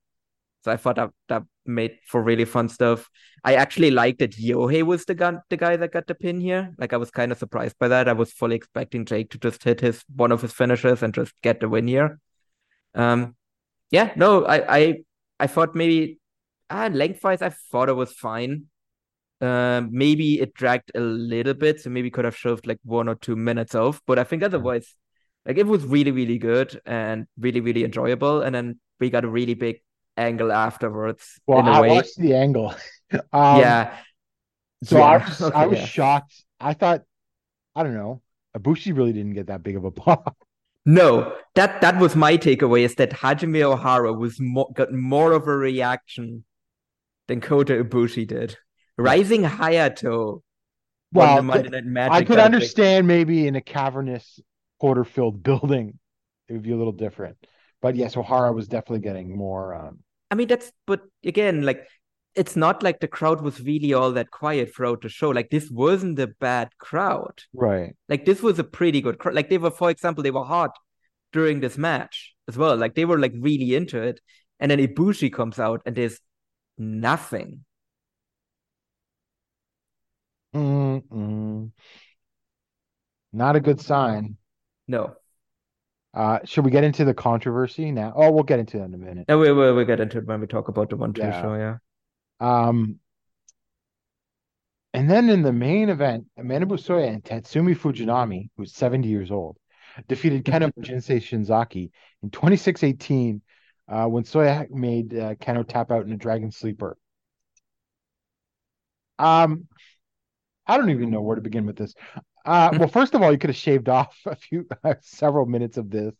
So I thought that that made for really fun stuff. I actually liked that Yohei was the gun, the guy that got the pin here. Like I was kind of surprised by that. I was fully expecting Jake to just hit his one of his finishes and just get the win here. Um, yeah, no, I I I thought maybe ah lengthwise I thought it was fine. Uh, maybe it dragged a little bit, so maybe could have shoved like one or two minutes off. But I think otherwise, like it was really really good and really really enjoyable. And then we got a really big angle afterwards. Well, in a I way. watched the angle. *laughs* um, yeah, So I was, *laughs* okay, I was yeah. shocked. I thought, I don't know, Ibushi really didn't get that big of a *laughs* pop. No, that that was my takeaway is that Hajime Ohara was more got more of a reaction than Kota Ibushi did. Rising Hayato Well. I could got a big- understand maybe in a cavernous, quarter-filled building, it would be a little different. But yes, Ohara was definitely getting more. Um, I mean, that's but again, like it's not like the crowd was really all that quiet throughout the show. Like this wasn't a bad crowd. right. Like this was a pretty good crowd. Like they were, for example, they were hot during this match as well. Like they were like really into it. And then Ibushi comes out and there's nothing. Mm-mm. Not a good sign. No. Uh, should we get into the controversy now? Oh, we'll get into that in a minute. And we will we'll get into it when we talk about the one two Yeah. show, yeah. Um, and then in the main event, and Manabu Soya and Tatsumi Fujinami, who's 70 years old, defeated Kenoh *laughs* Jinsei Shinzaki in 26-18 uh, when Soya made uh, Kenoh tap out in a Dragon Sleeper. Um, I don't even know where to begin with this. Uh, well, first of all, you could have shaved off a few, *laughs* several minutes of this.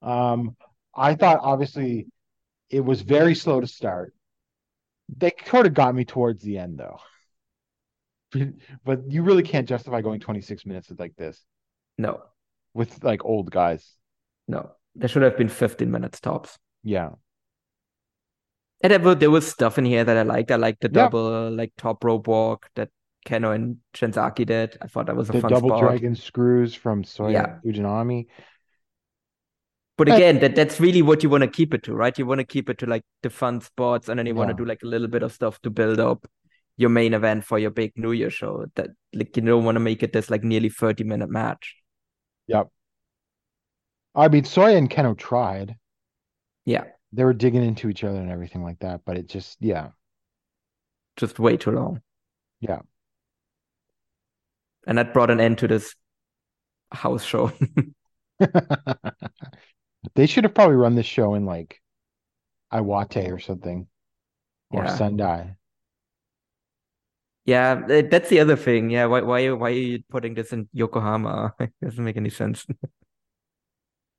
Um, I thought obviously it was very slow to start. They sort of got me towards the end though. *laughs* But you really can't justify going 26 minutes like this No, with like old guys. no. There should have been 15 minutes tops. Yeah. And there was, there was stuff in here that I liked. I liked the double like top rope walk that Kenoh and Shinzaki did. I thought that was a The fun double spot. dragon screws from Soya Yeah. Fujinami. But again, that that's really what you want to keep it to, right? You want to keep it to like the fun spots, and then you want to do like a little bit of stuff to build up your main event for your big New Year show. That like you don't want to make it this like nearly 30 minute match. Yep. I mean, Soya and Kenoh tried. Yeah, They were digging into each other and everything like that, but it just, yeah. just way too long. Yeah. And that brought an end to this house show. *laughs* They should have probably run this show in like Iwate or something or Yeah. Sendai. yeah, that's the other thing. Yeah, why why why are you putting this in Yokohama? *laughs* It doesn't make any sense. *laughs*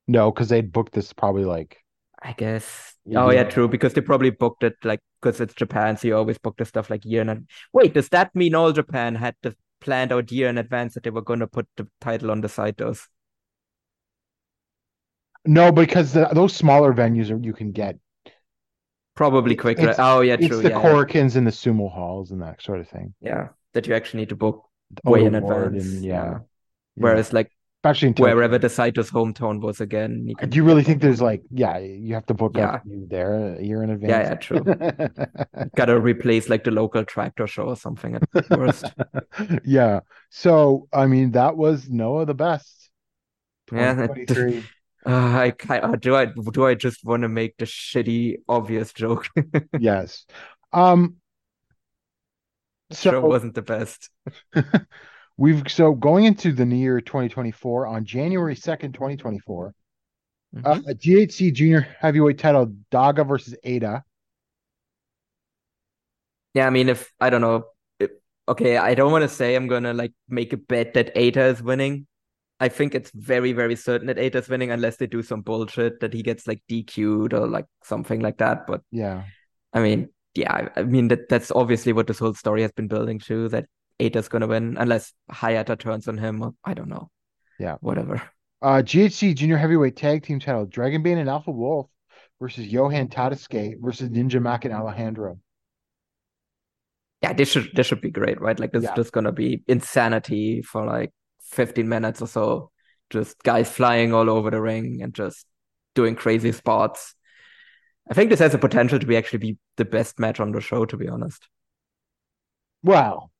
No, because they'd booked this probably like I guess. Yeah, Oh yeah, true. Because they probably booked it like because it's Japan, so you always book the stuff like year And Wait, does that mean all Japan had the planned out year in advance that they were going to put the title on the Saitos? no, because the, those smaller venues are you can get Probably quicker. it's- Oh yeah, it's true. the Yeah, yeah, and the sumo halls and that sort of thing. yeah. That you actually need to book way in advance. and yeah, Whereas like especially wherever the Saitos hometown was again, Do you really think there's like yeah, you have to book Yeah. there a year in advance? Yeah, yeah, true. *laughs* gotta replace like the local tractor show or something at worst. *laughs* yeah. So I mean that was Noah the best. Yeah, that- 2023. Uh, *laughs* I kind uh, do I do I just want to make the shitty obvious joke? yes. Um Show so wasn't the best. We've so going into the new year 2024 on January 2nd, 2024. Uh, Mhm. a GHC junior heavyweight title Daga versus Eita. Yeah, I mean, if I don't know, if, okay, I don't want to say I'm gonna like make a bet that Eita is winning. I think it's very, very certain that Eita is winning unless they do some bullshit that he gets like DQ'd or like something like that. But Yeah. I mean, yeah, I, I mean that that's obviously what this whole story has been building to that Eita's gonna win unless Hayata turns on him. Or, I don't know. Yeah. Whatever. Uh, GHC Junior Heavyweight Tag Team title: Dragon Dragonbane and Alpha Wolf versus Yohei Tadasuke versus Ninja Mack and Alejandro. Yeah, this should this should be great, right? Like this Yeah. is just gonna be insanity for like 15 minutes or so. Just guys flying all over the ring and just doing crazy spots. I think this has the potential to be actually be the best match on the show, to be honest. Well,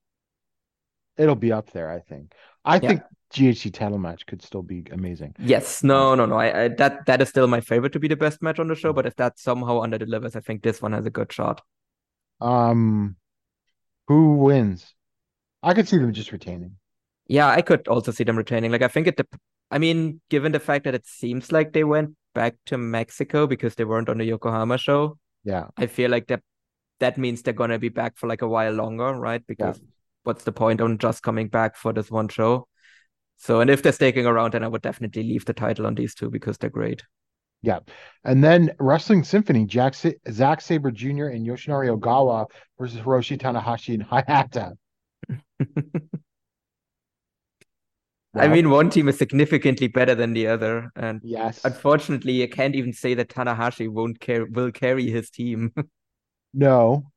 it'll be up there, I think. I Yeah. think GHC title match could still be amazing. Yes, no, no, no. I, I that that is still my favorite to be the best match on the show. But if that somehow under delivers, I think this one has a good shot. Um, who wins? I could see them just retaining. Yeah, I could also see them retaining. Like I think it. Dep- I mean, given the fact that it seems like they went back to Mexico because they weren't on the Yokohama show, Yeah, I feel like that that means they're gonna be back for like a while longer, right? Because what's the point on just coming back for this one show? So, and if they're sticking around, then I would definitely leave the title on these two because they're great. yeah. And then Wrestling Symphony, Jack Sa- Zack Saber Jr. and Yoshinari Ogawa versus Hiroshi Tanahashi and Hayata. *laughs* I mean, one team is significantly better than the other, and yes, unfortunately, I can't even say that Tanahashi won't care will carry his team. *laughs* no,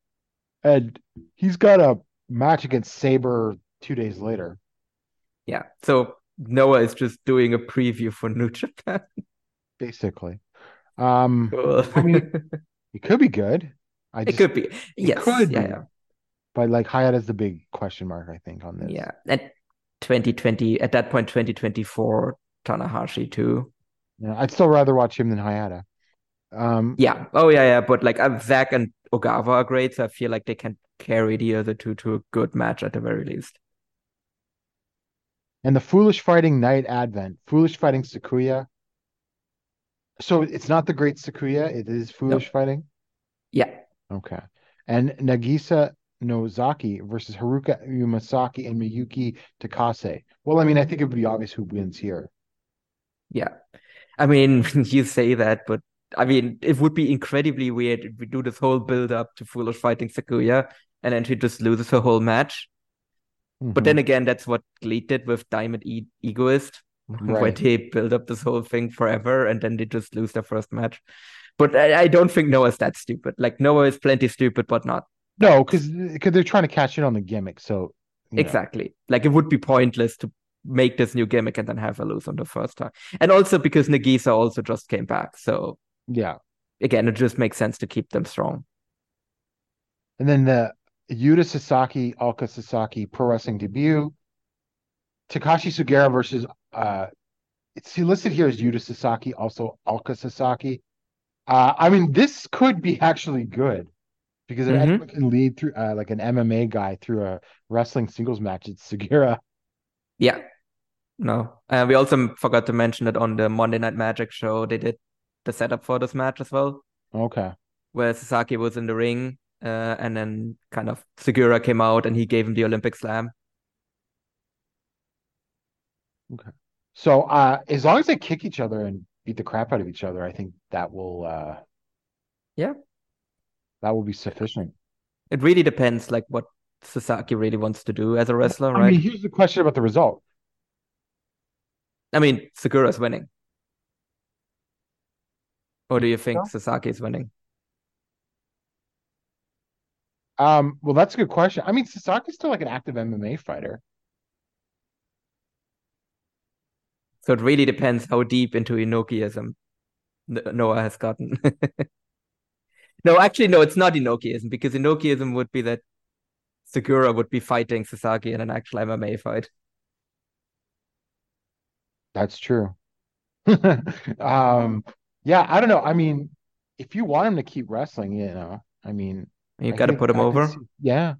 and he's got a match against Saber two days later. yeah, so Noah is just doing a preview for New Japan. basically. Um, Cool. I mean, *laughs* it could be good. I it could be. Yes. could yeah, be. yeah. but like Hayata's the big question mark, I think, on this. Yeah. At 2020, at that point, 2024, Tanahashi too. Yeah, I'd still rather watch him than Hayata. Um, Yeah. Oh, yeah, yeah. But like uh, Zack and Ogawa are great, so I feel like they can carry the other two to a good match at the very least. and the Foolish Fighting Night Advent, Foolish Fighting Sakuya. So it's not the Great Sakuya, it is Foolish Fighting. Yeah. Okay. And Nagisa Nozaki versus Haruka Umesaki and Miyuki Takase. Well, I mean, I think it would be obvious who wins here. Yeah. I mean, *laughs* you say that, but I mean, it would be incredibly weird if we do this whole build up to Foolish fighting Sakuya and then she just loses her whole match. But Mhm. then again, that's what GLEAT did with Diamond e- Egoist, where Right. they build up this whole thing forever and then they just lose their first match. But I, I don't think Noah's that stupid. Like Noah is plenty stupid, but not no, because they're trying to catch in on the gimmick. So you know. exactly. Like it would be pointless to make this new gimmick and then have her lose on the first time. And also because Nagisa also just came back. So yeah. again, it just makes sense to keep them strong. And then the Yuta Sasaki, Ulka Sasaki pro wrestling debut. Takashi Sugiura versus uh it's listed here as Yuta Sasaki, also Ulka Sasaki. Uh I mean this could be actually good because if Mhm. anyone can lead through uh, like an MMA guy through a wrestling singles match, it's Sugiura. Yeah. No. Uh, we also forgot to mention that on the Monday Night Magic show, they did the setup for this match as well, Okay. where Sasaki was in the ring, uh, and then kind of Sugiura came out and he gave him the Olympic slam. Okay. So uh as long as they kick each other and beat the crap out of each other, I think that will uh Yeah. that will be sufficient. It really depends, like what Sasaki really wants to do as a wrestler, I right? mean, here's the question about the result. I mean, Sugiura's winning. Or do you think? Sasaki is winning? Um, well, that's a good question. I mean, Sasaki's still like an active MMA fighter. So it really depends how deep into Inokiism Noah has gotten. *laughs* no, actually, no, it's not Inokiism because Inokiism would be that Sugiura would be fighting Sasaki in an actual MMA fight. That's true. *laughs* Um, yeah, I don't know. I mean, if you want him to keep wrestling, you know, I mean, You got to put him I over. see- yeah,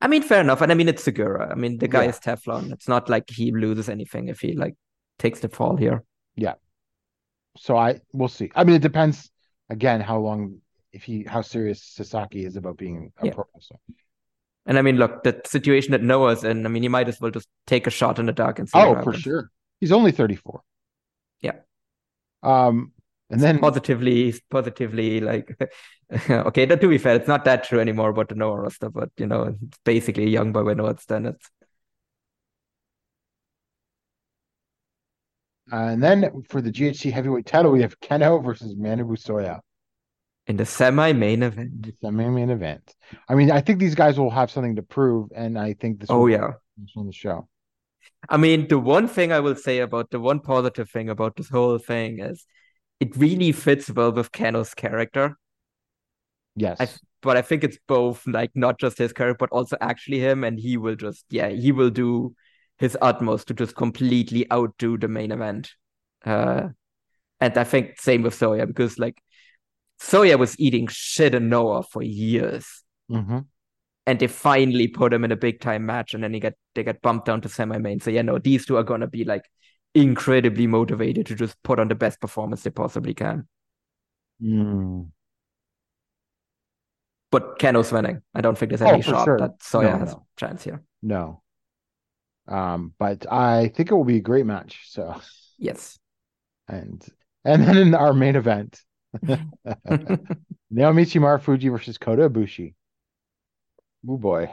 I mean, fair enough. And I mean, it's Sugiura. I mean, the guy Yeah. is Teflon. It's not like he loses anything if he like takes the fall here. Yeah. So I we'll see. I mean, it depends again how long if he how serious Sasaki is about being a Yeah. pro wrestler. And I mean, look, the situation that Noah's in, I mean, you might as well just take a shot in the dark and see Oh, for happens. sure. He's only 34. Yeah. Um, and then Positively, positively, like, *laughs* okay, that to be fair, it's not that true anymore about the Noah roster, but you know, it's basically young boy by Noah standards. and then for the GHC heavyweight title, we have Kenoh versus Manabu Soya. In the semi-main event. It's the main main event. I mean, I think these guys will have something to prove, and I think this Oh yeah. on the show. I mean, the one thing I will say about the one positive thing about this whole thing is it really fits well with Kenoh's character. Yes. I, but I think it's both like not just his character, but also actually him, and he will just yeah, he will do his utmost to just completely outdo the main event. Uh, and I think same with Soya because like Soya was eating shit in Noah for years, hmm and they finally put him in a big time match, and then he get they get bumped down to semi main. So yeah, no, these two are gonna be like incredibly motivated to just put on the best performance they possibly can. Mm. But Kenoh's winning. I don't think there's Oh, any for shot sure. that Soya No, has no. a chance here. No. Um, but I think it will be a great match. So, Yes. and and then in our main event, *laughs* Naomichi Marufuji versus Kota Ibushi. Oh boy,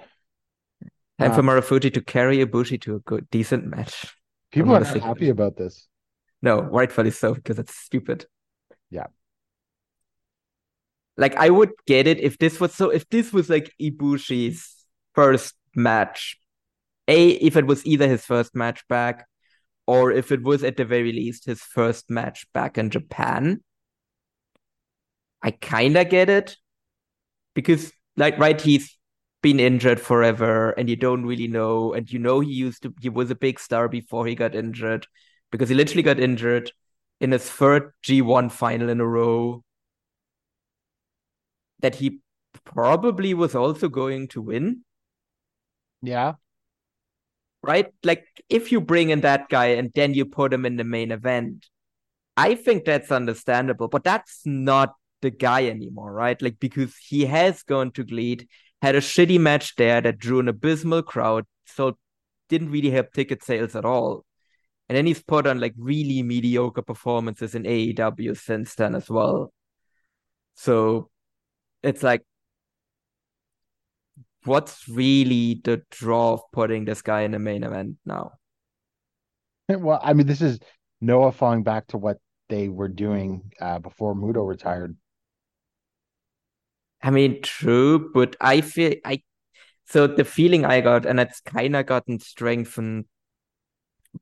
Time for Uh, Marufuji to carry Ibushi to a good, decent match. People are not happy about this. No, rightfully so, because it's stupid. Yeah. Like I would get it if this was so if this was like Ibushi's first match. A, if it was either his first match back, or if it was at the very least his first match back in Japan. I kinda get it. Because like right, he's been injured forever and you don't really know, and you know he used to he was a big star before he got injured because he literally got injured in his third G1 final in a row that he probably was also going to win, Yeah, right? Like, if you bring in that guy and then you put him in the main event, I think that's understandable, but that's not the guy anymore, right? Like, because he has gone to GLEAT, had a shitty match there that drew an abysmal crowd, so didn't really help ticket sales at all. And then he's put on like really mediocre performances in AEW since then as well. So it's like, what's really the draw of putting this guy in the main event now? well, I mean, this is Noah falling back to what they were doing uh, before Muto retired. I mean, true, but I feel I so the feeling I got, and it's kind of gotten strengthened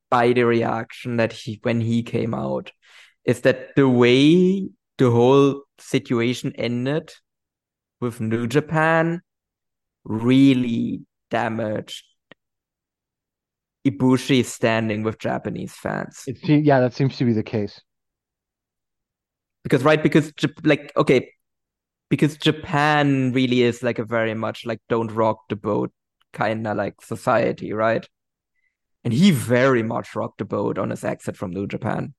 by the reaction that he when he came out, is that the way the whole situation ended with New Japan really damaged Ibushi's standing with Japanese fans. It yeah, that seems to be the case. because right because like okay because japan really is like a very much like don't rock the boat kind of like society right? And he very much rocked the boat on his exit from new japan.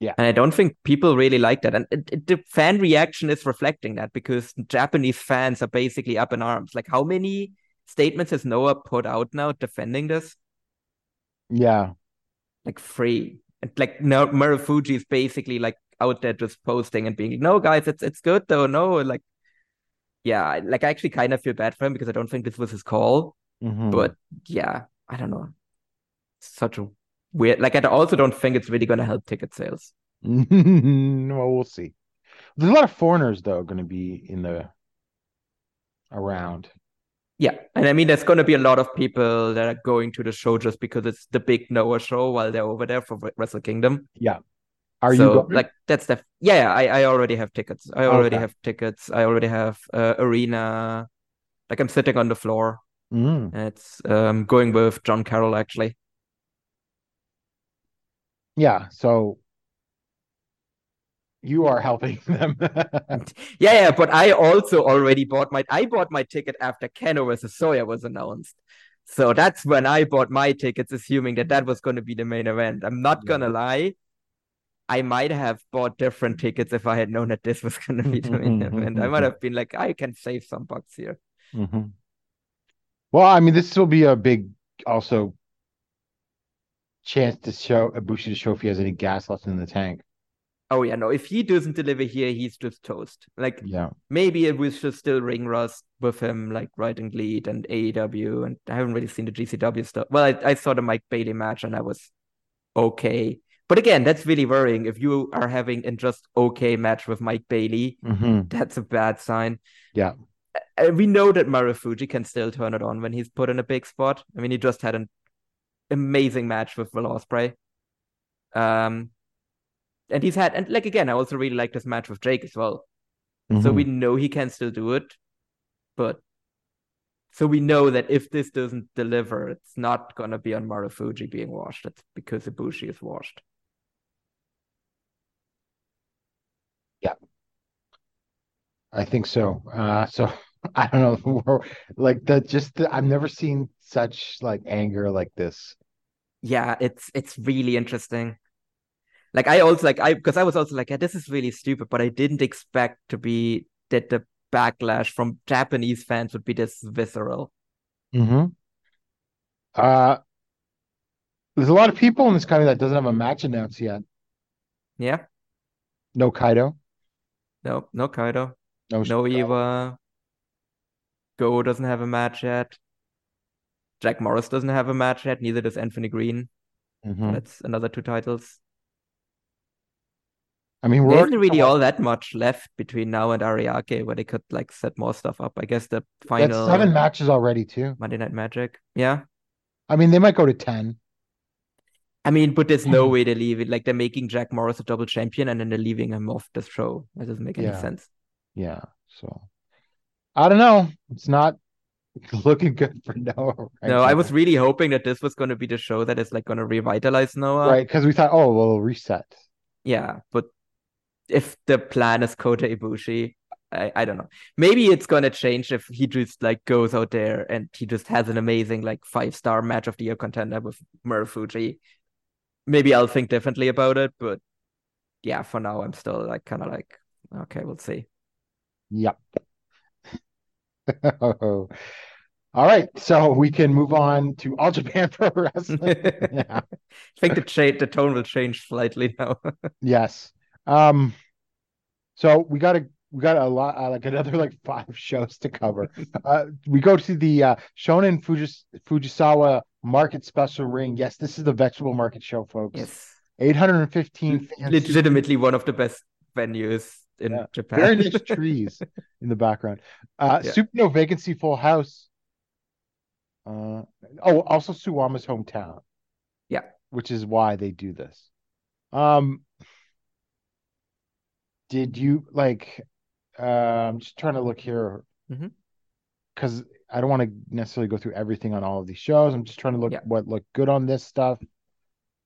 Yeah. and i don't think people really like that. And it, it- the fan reaction is reflecting that because japanese fans are basically up in arms. Like how many statements has noah put out now defending this? Yeah, like free. And like no Marufuji is basically like out there just posting and being like, no guys, it's it's good though. No, like yeah, like I actually kind of feel bad for him because I don't think this was his call. Mhm. But yeah, I don't know. Such a weird like I also don't think it's really gonna help ticket sales. *laughs* well, we'll see. There's a lot of foreigners though going to be in the around. Yeah. And I mean there's gonna be a lot of people that are going to the show just because it's the big Noah show while they're over there for Wrestle Kingdom. Yeah. Are so you going? like that's the yeah, yeah I, I already have tickets. I already Okay. have tickets. I already have uh, arena. Like I'm sitting on the floor. Mm. It's um going with John Carroll actually. Yeah, so you are helping *laughs* them. Yeah, yeah, but I also already bought my I bought my ticket after Kenoh vs. Soya was announced. So that's when I bought my tickets, assuming that that was going to be the main event. I'm not gonna lie. I might have bought different tickets if I had known that this was going to be the main event. I might mm-hmm. have been like, I can save some bucks here. Mhm. Well, I mean, this will be a big also chance to show Ibushi to show if he has any gas left in the tank. Oh yeah, no. If he doesn't deliver here, he's just toast. Like Yeah. maybe it was just still ring rust with him, like writing lead and AEW, and I haven't really seen the GCW stuff. Well, I, I saw the Mike Bailey match and I was okay. But again, that's really worrying. If you are having a just okay match with Mike Bailey, hmm that's a bad sign. Yeah. uh, we know that Marufuji can still turn it on when he's put in a big spot. I mean, he just had an amazing match with Will Ospreay. Um, and he's had, and like again, I also really like this match with Jake as well. So Mhm. we know he can still do it, but so we know that if this doesn't deliver, it's not gonna be on Marufuji being washed. It's because Ibushi is washed. I think so. Uh, so *laughs* I don't know. Like that, just the, I've never seen such like anger like this. Yeah, it's it's really interesting. Like I also like I because I was also like, yeah, this is really stupid, but I didn't expect to be that the backlash from Japanese fans would be this visceral. Mm-hmm. Uh, there's a lot of people in this country that doesn't have a match announced yet. Yeah, No Kaito. no, no Kaito, No. no Eva. Go doesn't have a match yet. Jack Morris doesn't have a match yet. Neither does Anthony Green. Mhm. That's another two titles. I mean, There isn't really all that much left between now and Ariake where they could like set more stuff up. I guess the that's final seven matches already too. Monday Night Magic. Yeah. I mean, they might go to ten. I mean, but there's no *laughs* way they leave it. Like they're making Jack Morris a double champion and then they're leaving him off the show. That doesn't make any Yeah. sense. Yeah. So I don't know. It's not *laughs* looking good for Noah. Right No, I was really hoping that this was going to be the show that is like going to revitalize Noah. right because we thought, oh, well, reset. Yeah, but if the plan is Kota Ibushi, I, I don't know. Maybe it's gonna change if he just like goes out there and he just has an amazing like five star match of the year contender with Marufuji. Maybe I'll think differently about it, but yeah, for now I'm still like kind of like okay, we'll see. Yep. *laughs* All right, so we can move on to All Japan Pro Wrestling. yeah. *laughs* I think the cha- the tone will change slightly now. *laughs* Yes. Um. So we got a we got a lot uh, like another like five shows to cover. Uh, we go to the uh, Shonan Fujis- Fujisawa Market Special Ring. Yes, this is the vegetable market show, folks. yes, 815 fans. legitimately one of the best venues in Yeah. Japan. Very nice *laughs* trees in the background. Uh, Yeah. Super No Vacancy Full House. Uh, oh, also Suwama's hometown. Yeah. Which is why they do this. Um, did you like? Uh, I'm just trying to look here because I don't want to necessarily go through everything on all of these shows. I'm just trying to look Yeah. what looked good on this stuff.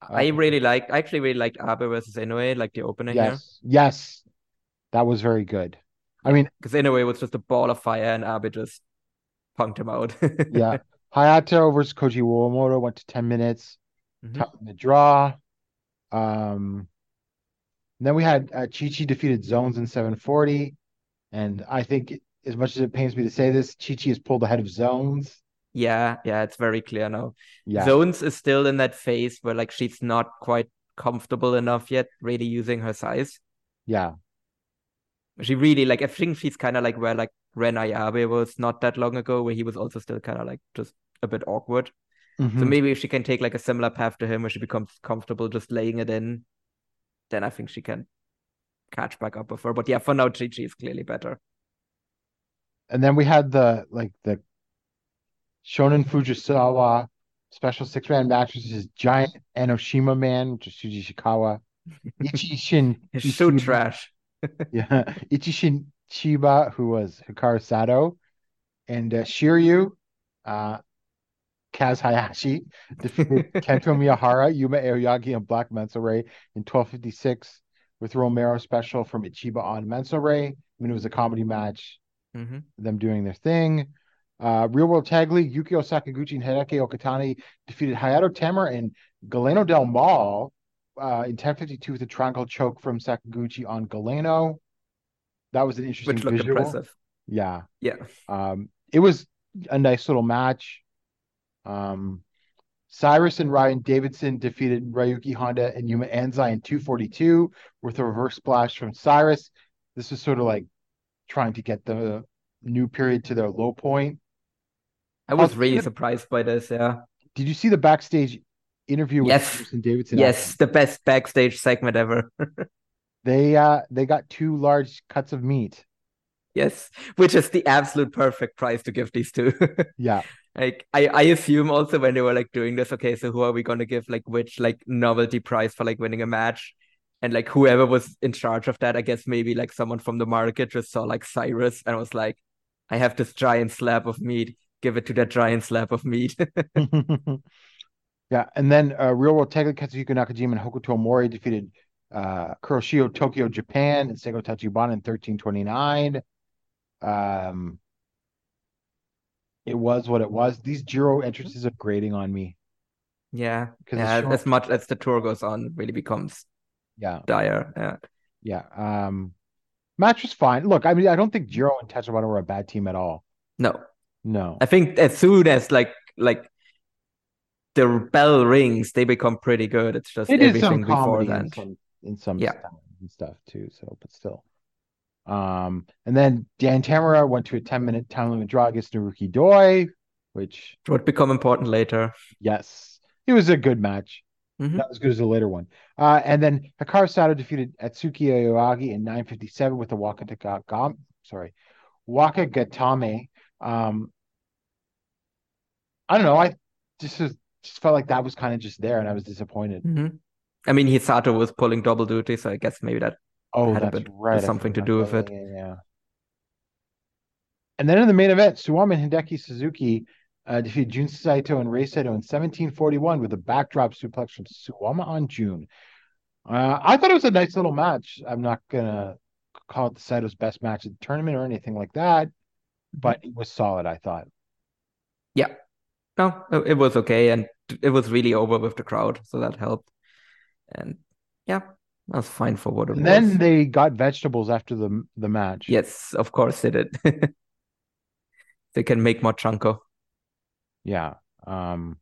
I Uh, really like. I actually really liked Abe versus Inoue, like the opening here. yes, yes, that was very good. I mean, Because anyway, it was just a ball of fire and Abe just punked him out. *laughs* yeah. Hayato versus Koji Iwamoto went to 10 minutes. Mhm. In the draw. Um, then we had uh, Chi Chi defeated Zones in 740. And I think, as much as it pains me to say this, Chi Chi is pulled ahead of Zones. Yeah, yeah, it's very clear now. Yeah. Zones is still in that phase where like she's not quite comfortable enough yet, really using her size. Yeah. She really like I think she's kind of like where like Ren Ayabe was not that long ago, where he was also still kind of like just a bit awkward. So Mhm. maybe if she can take like a similar path to him, where she becomes comfortable just laying it in, then I think she can catch back up with her. But yeah, for now, Chi Chi is clearly better. And then we had the like the Shonan Fujisawa special six man match, which is Giant Enoshima Man, which is Shuji Ishikawa. *laughs* Ichi Shin It's so trash. *laughs* Yeah, Ichishin Chiba, who was Hikaru Sato, and uh, Shiryu, uh, Kaz Hayashi *laughs* defeated Kento Miyahara, Yuma Aoyagi, and Black Menso-re in 1256 with Romero special from Ichiba on Menso-re. I mean, it was a comedy match, hmm them doing their thing. Uh, Real World Tag League, Yukio Sakaguchi and Hideki Okatani defeated Hayato Tamura and Galeno Del Mal uh, in 1052 with a triangle choke from Sakaguchi on Galeno. That was an interesting Which looked visual. impressive. Yeah. Yeah. Um, it was a nice little match. Um, Cyrus and Ryan Davidson defeated Ryuki Honda and Yuma Anzai in 242 with a reverse splash from Cyrus. This was sort of like trying to get the new period to their low point. I was really surprised by this. Yeah. Did you see the backstage interview with Yes. Cyrus and Davidson? Yes, the best backstage segment ever. *laughs* They uh they got two large cuts of meat. Yes, which is the absolute perfect price to give these two. *laughs* Yeah. Like I, I assume also when they were like doing this, okay, so who are we gonna give like which like novelty prize for like winning a match? And like whoever was in charge of that, I guess maybe like someone from the market just saw like Cyrus and was like, I have this giant slab of meat, give it to that giant slab of meat. *laughs* yeah. And then uh, Real World Tag Katsuhiko Nakajima and Hokuto Omori defeated uh, Kuroshio Tokyo Japan and Seigo Tachibana in 1329. Um, it was what it was. These Jiro entrances are grating on me. Yeah, yeah. short. As much as the tour goes on, it really becomes Yeah. dire. Yeah. Yeah. Um, match was fine. Look, I mean, I don't think Jiro and Tachibana were a bad team at all. No, No. I think as soon as like like the bell rings, they become pretty good. It's just It is everything before that. in some in some Yeah. stuff and stuff too. So, but still. Um, and then Dan Tamura went to a 10 minute time limit draw against Naruki Doi, which would become important later. yes, it was a good match. Mhm. Not as good as the later one. Uh, and then Hikaru Sato defeated Atsuki Aoyagi in 957 with the Waka Gam, sorry, Waka Gatame. Um, I don't know. I just was, just felt like that was kind of just there, and I was disappointed. Mhm. I mean, Hisato was pulling double duty, so I guess maybe that Oh, Had a bit- right. Something to do with it. Yeah, yeah. And then in the main event, Suwama and Hideki Suzuki uh, defeated Jun Saito and Rei Saito in 1741 with a backdrop suplex from Suwama on Jun. Uh, I thought it was a nice little match. I'm not gonna call it the Saito's best match of the tournament or anything like that, but it was solid. I thought. Yeah. No, it was okay, and it was really over with the crowd, so that helped. And yeah, that was fine for what it And was. then they got vegetables after the the match. Yes, of course they did. *laughs* They can make more chanko. Yeah. Um,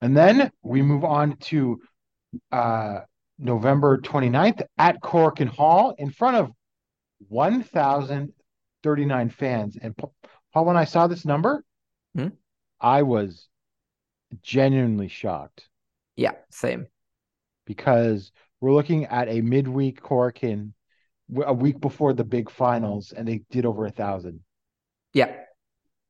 and then we move on to uh, November 29th at Korakuen Hall in front of 1,039 fans. And Paul, when I saw this number, Hmm? I was genuinely shocked Yeah, same. because we're looking at a midweek Korakuen a week before the big finals, and they did over a thousand. Yeah.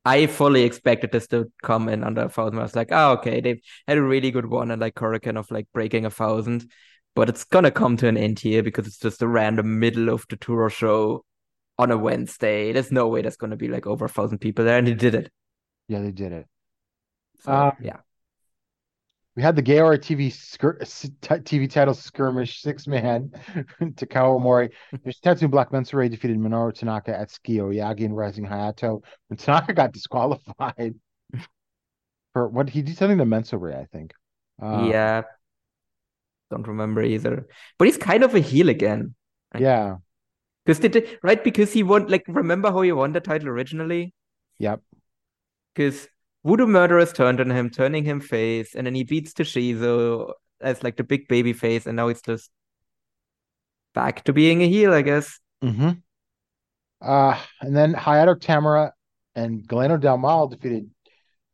I fully expected this to come in under a thousand. I was like, oh, okay, they've had a really good one and like Hurricane of like breaking a thousand, but it's gonna come to an end here because it's just a random middle of the tour show on a Wednesday. There's no way there's gonna be like over a thousand people there, and they did it. Yeah, they did it. So Um, yeah, We had the Gaora TV skir- TV title skirmish six man *laughs* Takao Mori. There's Tetsu Black Mensure defeated Minoru Tanaka at Skio Yagi and Rising Hayato. When Tanaka got disqualified *laughs* for what he did something to Mensure, I think. Uh, yeah. Don't remember either. But he's kind of a heel again. Yeah. Because did right because he won like remember how he won the title originally? Yep. Because Voodoo Murderers turned on him, turning him face, and then he beats Toshizo as like the big baby face, and now he's just back to being a heel, I guess. Mm-hmm. Uh, and then Hayato Tamura and Galeno Del Mal defeated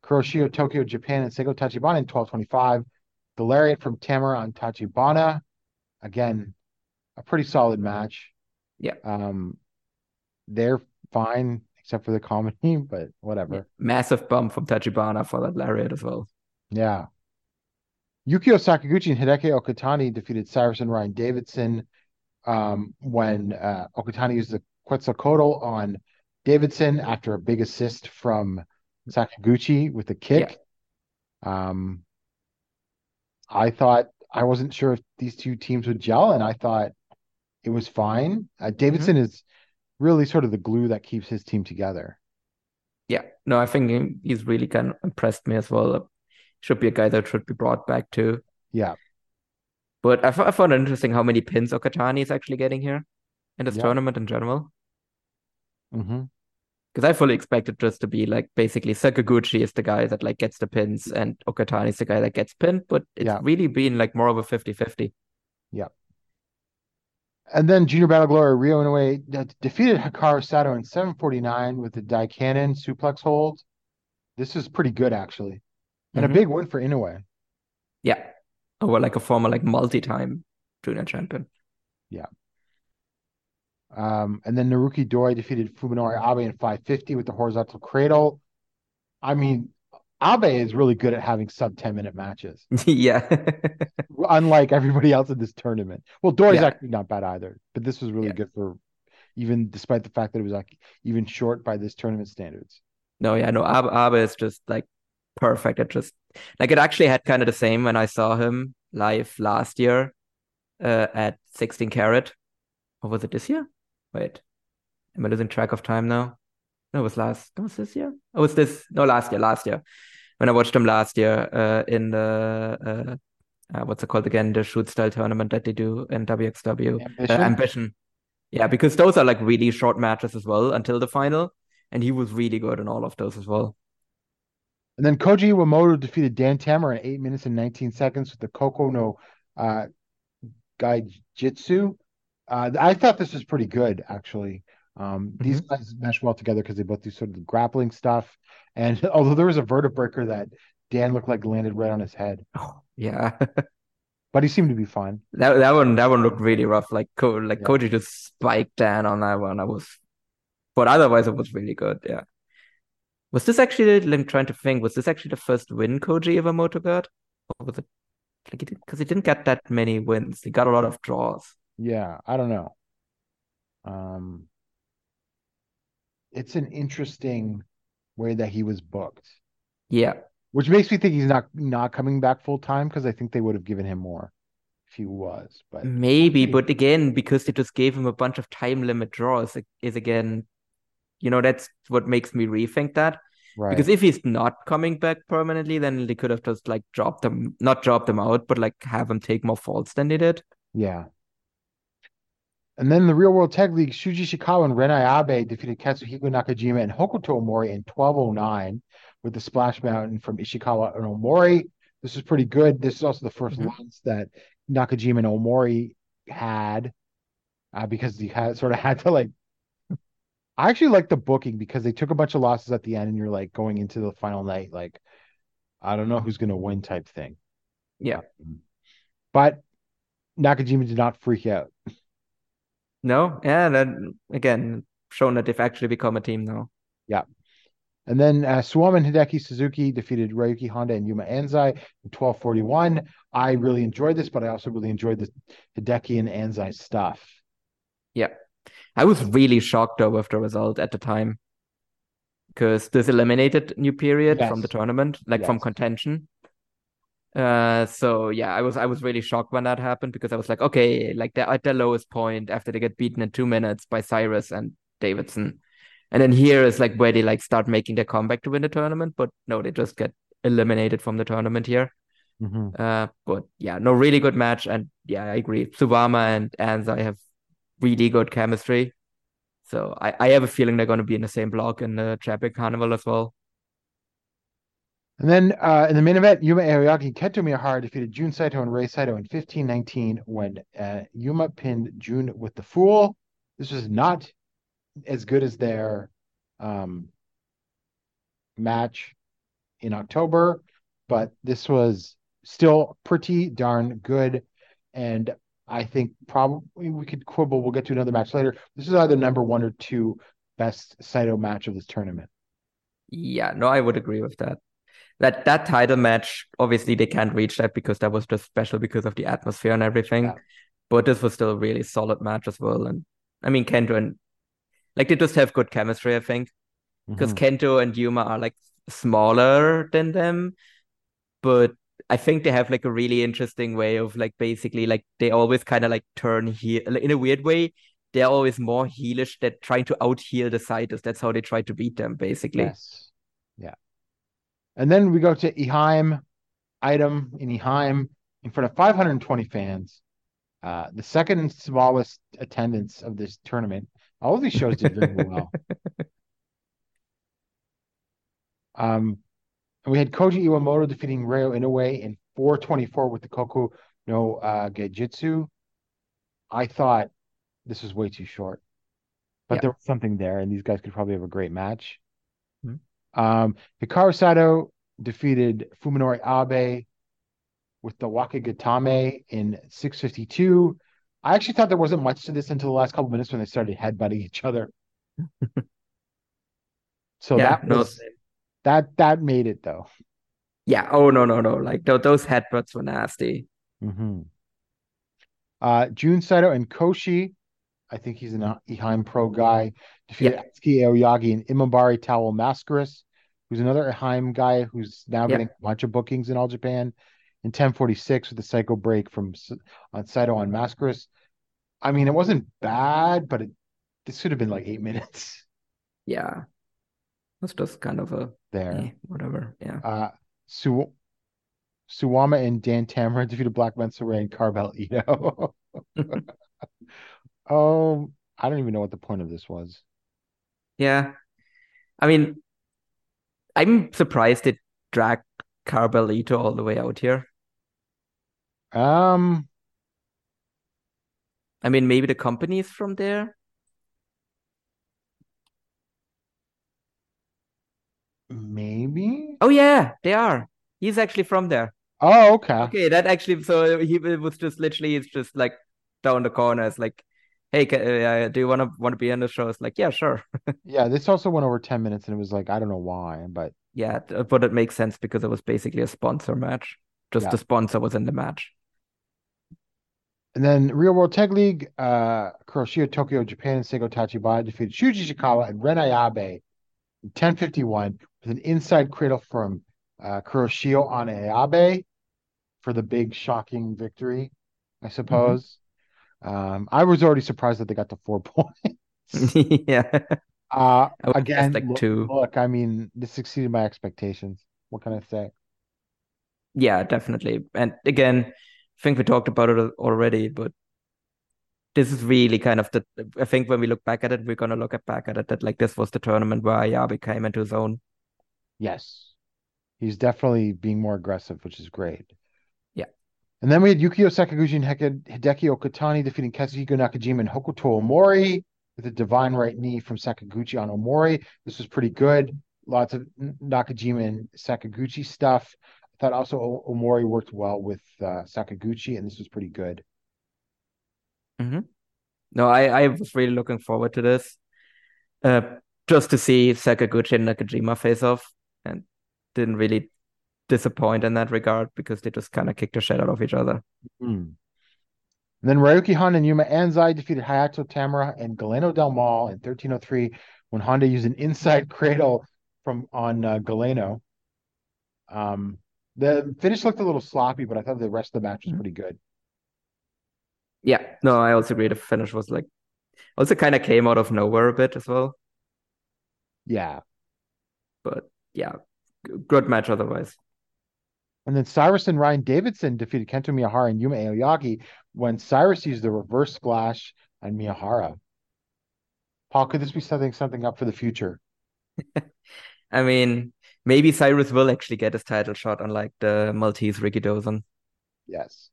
Kuroshio Tokyo Japan and Seigo Tachibana in 1225. The lariat from Tamura on Tachibana. Again, a pretty solid match. Yeah. Um, they're fine except for the comedy, *laughs* but whatever. Massive bump from Tachibana for that lariat as well. Yeah. Yukio Sakaguchi and Hideki Okatani defeated Cyrus and Ryan Davidson um, when uh, Okatani used the Quetzalcoatl on Davidson after a big assist from Sakaguchi with a kick. Um, I thought I wasn't sure if these two teams would gel, and I thought it was fine. Uh, Davidson is really sort of the glue that keeps his team together. Yeah, no, I think he's really kind of impressed me as well. Should be a guy that should be brought back too. Yeah. But I, f- I found it interesting how many pins Okatani is actually getting here in this Yeah. tournament in general. hmm Because I fully expected just to be like basically Sakaguchi is the guy that like gets the pins and Okatani is the guy that gets pinned, but it's Yeah. really been like more of a 50-50. And then Junior Battle Glory Ryo Inoue de- defeated Hikaru Sato in 749 with the Daikanon suplex hold. This is pretty good, actually. And Mhm. a big win for Inoue. Yeah. Over like a former like multi-time junior champion. Yeah. Um, and then Naruki Doi defeated Fuminori Abe in 550 with the horizontal cradle. I mean, Abe is really good at having sub 10 minute matches, *laughs* yeah. unlike everybody else in this tournament. Well, Doi is Yeah. actually not bad either, but this was really Yeah. good for even despite the fact that it was like even short by this tournament standards. No, yeah, no, Abe, Abe is just like perfect. It just like it actually had kind of the same when I saw him live last year uh, at 16 Carat. Or was it this year? Wait, am I losing track of time now? No, it was last. It was this year? Oh, it was this? No, last year. Last year, when I watched him last year uh, in the uh, uh, what's it called again? The shoot style tournament that they do in WXW. Ambition? Uh, Ambition. Yeah, because those are like really short matches as well until the final, and he was really good in all of those as well. And then Koji Iwamoto defeated Dan Tamura in 8 minutes and 19 seconds with the Koko no uh, Gaijitsu. Uh, I thought this was pretty good, actually. Um, These guys mesh well together because they both do sort of the grappling stuff. And *laughs* although there was a vertebreaker that Dan looked like landed right on his head, *laughs* Oh, yeah. *laughs* but he seemed to be fine. That that one that one looked really rough. Like Ko like Yeah. Koji just spiked Dan on that one. I was but otherwise it was really good, yeah. Was this actually I'm trying to think, was this actually the first win Koji Iwamoto got? Or was it like he did because he didn't get that many wins. He got a lot of draws. Yeah, I don't know. Um, it's an interesting way that he was booked, Yeah. which makes me think he's not not coming back full time because I think they would have given him more if he was. But Maybe, but again, because they just gave him a bunch of time limit draws, is again, you know, that's what makes me rethink that. right, Because if he's not coming back permanently, then they could have just like dropped them, not dropped them out, but like have him take more faults than they did. yeah. And then the Real World Tag League, Shuji Ishikawa and Ren Ayabe defeated Katsuhiko Nakajima and Hokuto Omori in 1209 with the Splash Mountain from Ishikawa and Omori. This is pretty good. This is also the 1st Mhm. loss that Nakajima and Omori had uh, because he had sort of had to like. *laughs* I actually like the booking because they took a bunch of losses at the end, and you're like going into the final night, like, I don't know who's going to win type thing. Yeah. But Nakajima did not freak out. *laughs* No, yeah, then again, shown that they've actually become a team now. Yeah. And then uh, Suwama and Hideki Suzuki defeated Ryuki Honda and Yuma Anzai in 1241. I really enjoyed this, but I also really enjoyed the Hideki and Anzai stuff. Yeah. I was really shocked though with the result at the time. Because this eliminated New Period from the tournament, like from contention. Uh, so yeah, I was I was really shocked when that happened because I was like, okay, like they're at their lowest point after they get beaten in two minutes by Cyrus and Davidson. And then here is like where they like start making their comeback to win the tournament, but no, they just get eliminated from the tournament here. Uh, but yeah, no, really good match, and yeah, I agree. Suwama and Anzai have really good chemistry, so I, I have a feeling they're going to be in the same block in the Traffic Carnival as well. And then uh, in the main event, Yuma Aoyagi and Kento Miyahara defeated Jun Saito and Rei Saito in 1519 when uh, Yuma pinned Jun with the Fool. This was not as good as their um, match in October, but this was still pretty darn good. And I think probably we could quibble. We'll get to another match later. This is either number one or two best Saito match of this tournament. Yeah, no, I would agree with that. That that title match, obviously they can't reach that because that was just special because of the atmosphere and everything. Yeah. But this was still a really solid match as well. And I mean Kento and like they just have good chemistry, I think. because Mhm. Kento and Yuma are like smaller than them, but I think they have like a really interesting way of like basically like they always kind of like turn like, in a weird way. They're always more heelish. They're trying to out heel the Saitos. That's how they try to beat them, basically. Yes. Yeah. And then we go to Ehime, item in Ehime in front of 520 fans. Uh, the second smallest attendance of this tournament. All of these shows did very *laughs* well. Um, and we had Koji Iwamoto defeating Ryo Inoue in 424 with the Koku no uh, Geijitsu. I thought this was way too short, but Yeah. there was something there, and these guys could probably have a great match. Mhm. Um, Hikaru Sato defeated Fuminori Abe with the Wakigatame in 652. I actually thought there wasn't much to this until the last couple minutes when they started headbutting each other. *laughs* So yeah, that no, that that made it though. yeah. Oh no, no, no. Like th- those headbutts were nasty. hmm Uh, Jun Saito and Koshi, I think he's an Ehime Pro guy, defeated Yeah. Atsuki Aoyagi and Imabari Towel Mascaris, who's another Ehime guy who's now Yeah. getting a bunch of bookings in All Japan. In 1046 with a psycho break from on Saito on Mascaris. I mean, it wasn't bad, but it this should have been like eight minutes Yeah, that's just kind of a there. eh, whatever. Yeah. Uh, Su- Suwama and Dan Tamura defeated Black Menso-re and Carbell Ito. oh, *laughs* I don't even know what the point of this was. Yeah. I mean, I'm surprised it dragged Carbalito all the way out here. Um, I mean, maybe the company is from there. maybe. Oh yeah, they are. He's actually from there. Oh, okay. Okay, that actually. So he was just literally, it's just like down the corner. It's like, hey, ca- uh, do you want to want to be on the show? It's like, yeah, sure. *laughs* Yeah, this also went over 10 minutes and it was like, I don't know why, but Yeah, but it makes sense because it was basically a sponsor match. Just Yeah. the sponsor was in the match. And then Real World Tag League, uh, Kuroshio Tokyo Japan and Seigo Tachibana defeated Shuji Ishikawa and Ren Ayabe in 1051 with an inside cradle from uh, Kuroshio on Ayabe for the big shocking victory, I suppose. Um, I was already surprised that they got to four *laughs* points. *laughs* yeah. Uh, again, like look, two. look, I mean, this exceeded my expectations. What can I say? Yeah, definitely. And again, I think we talked about it already, but this is really kind of the. I think when we look back at it, we're gonna look at back at it that like this was the tournament where Ayabe came into his own. Yes. He's definitely being more aggressive, which is great. And then we had Yukio Sakaguchi and Hideki Okatani defeating Katsuhiko Nakajima and Hokuto Omori with a divine right knee from Sakaguchi on Omori. This was pretty good. Lots of Nakajima and Sakaguchi stuff. I thought also Omori worked well with uh, Sakaguchi, and this was pretty good. No, I I was really looking forward to this, uh, just to see Sakaguchi and Nakajima face off, and didn't really disappoint in that regard because they just kind of kicked the shit out of each other. Hmm. And then Ryuki Honda and Yuma Anzai defeated Hayato Tamura and Galeno Del Mal in 1303 when Honda used an inside *laughs* cradle from on uh, Galeno. Um, the finish looked a little sloppy, but I thought the rest of the match was pretty good. Yeah, no, I also agree. The finish was like, also kind of came out of nowhere a bit as well. Yeah. But yeah, good match otherwise. And then Cyrus and Ryan Davidson defeated Kento Miyahara and Yuma Aoyagi when Cyrus used the reverse splash on Miyahara. Paul, could this be setting something up for the future? *laughs* I mean, maybe Cyrus will actually get his title shot unlike the Maltese Ricky Dawson. Yes.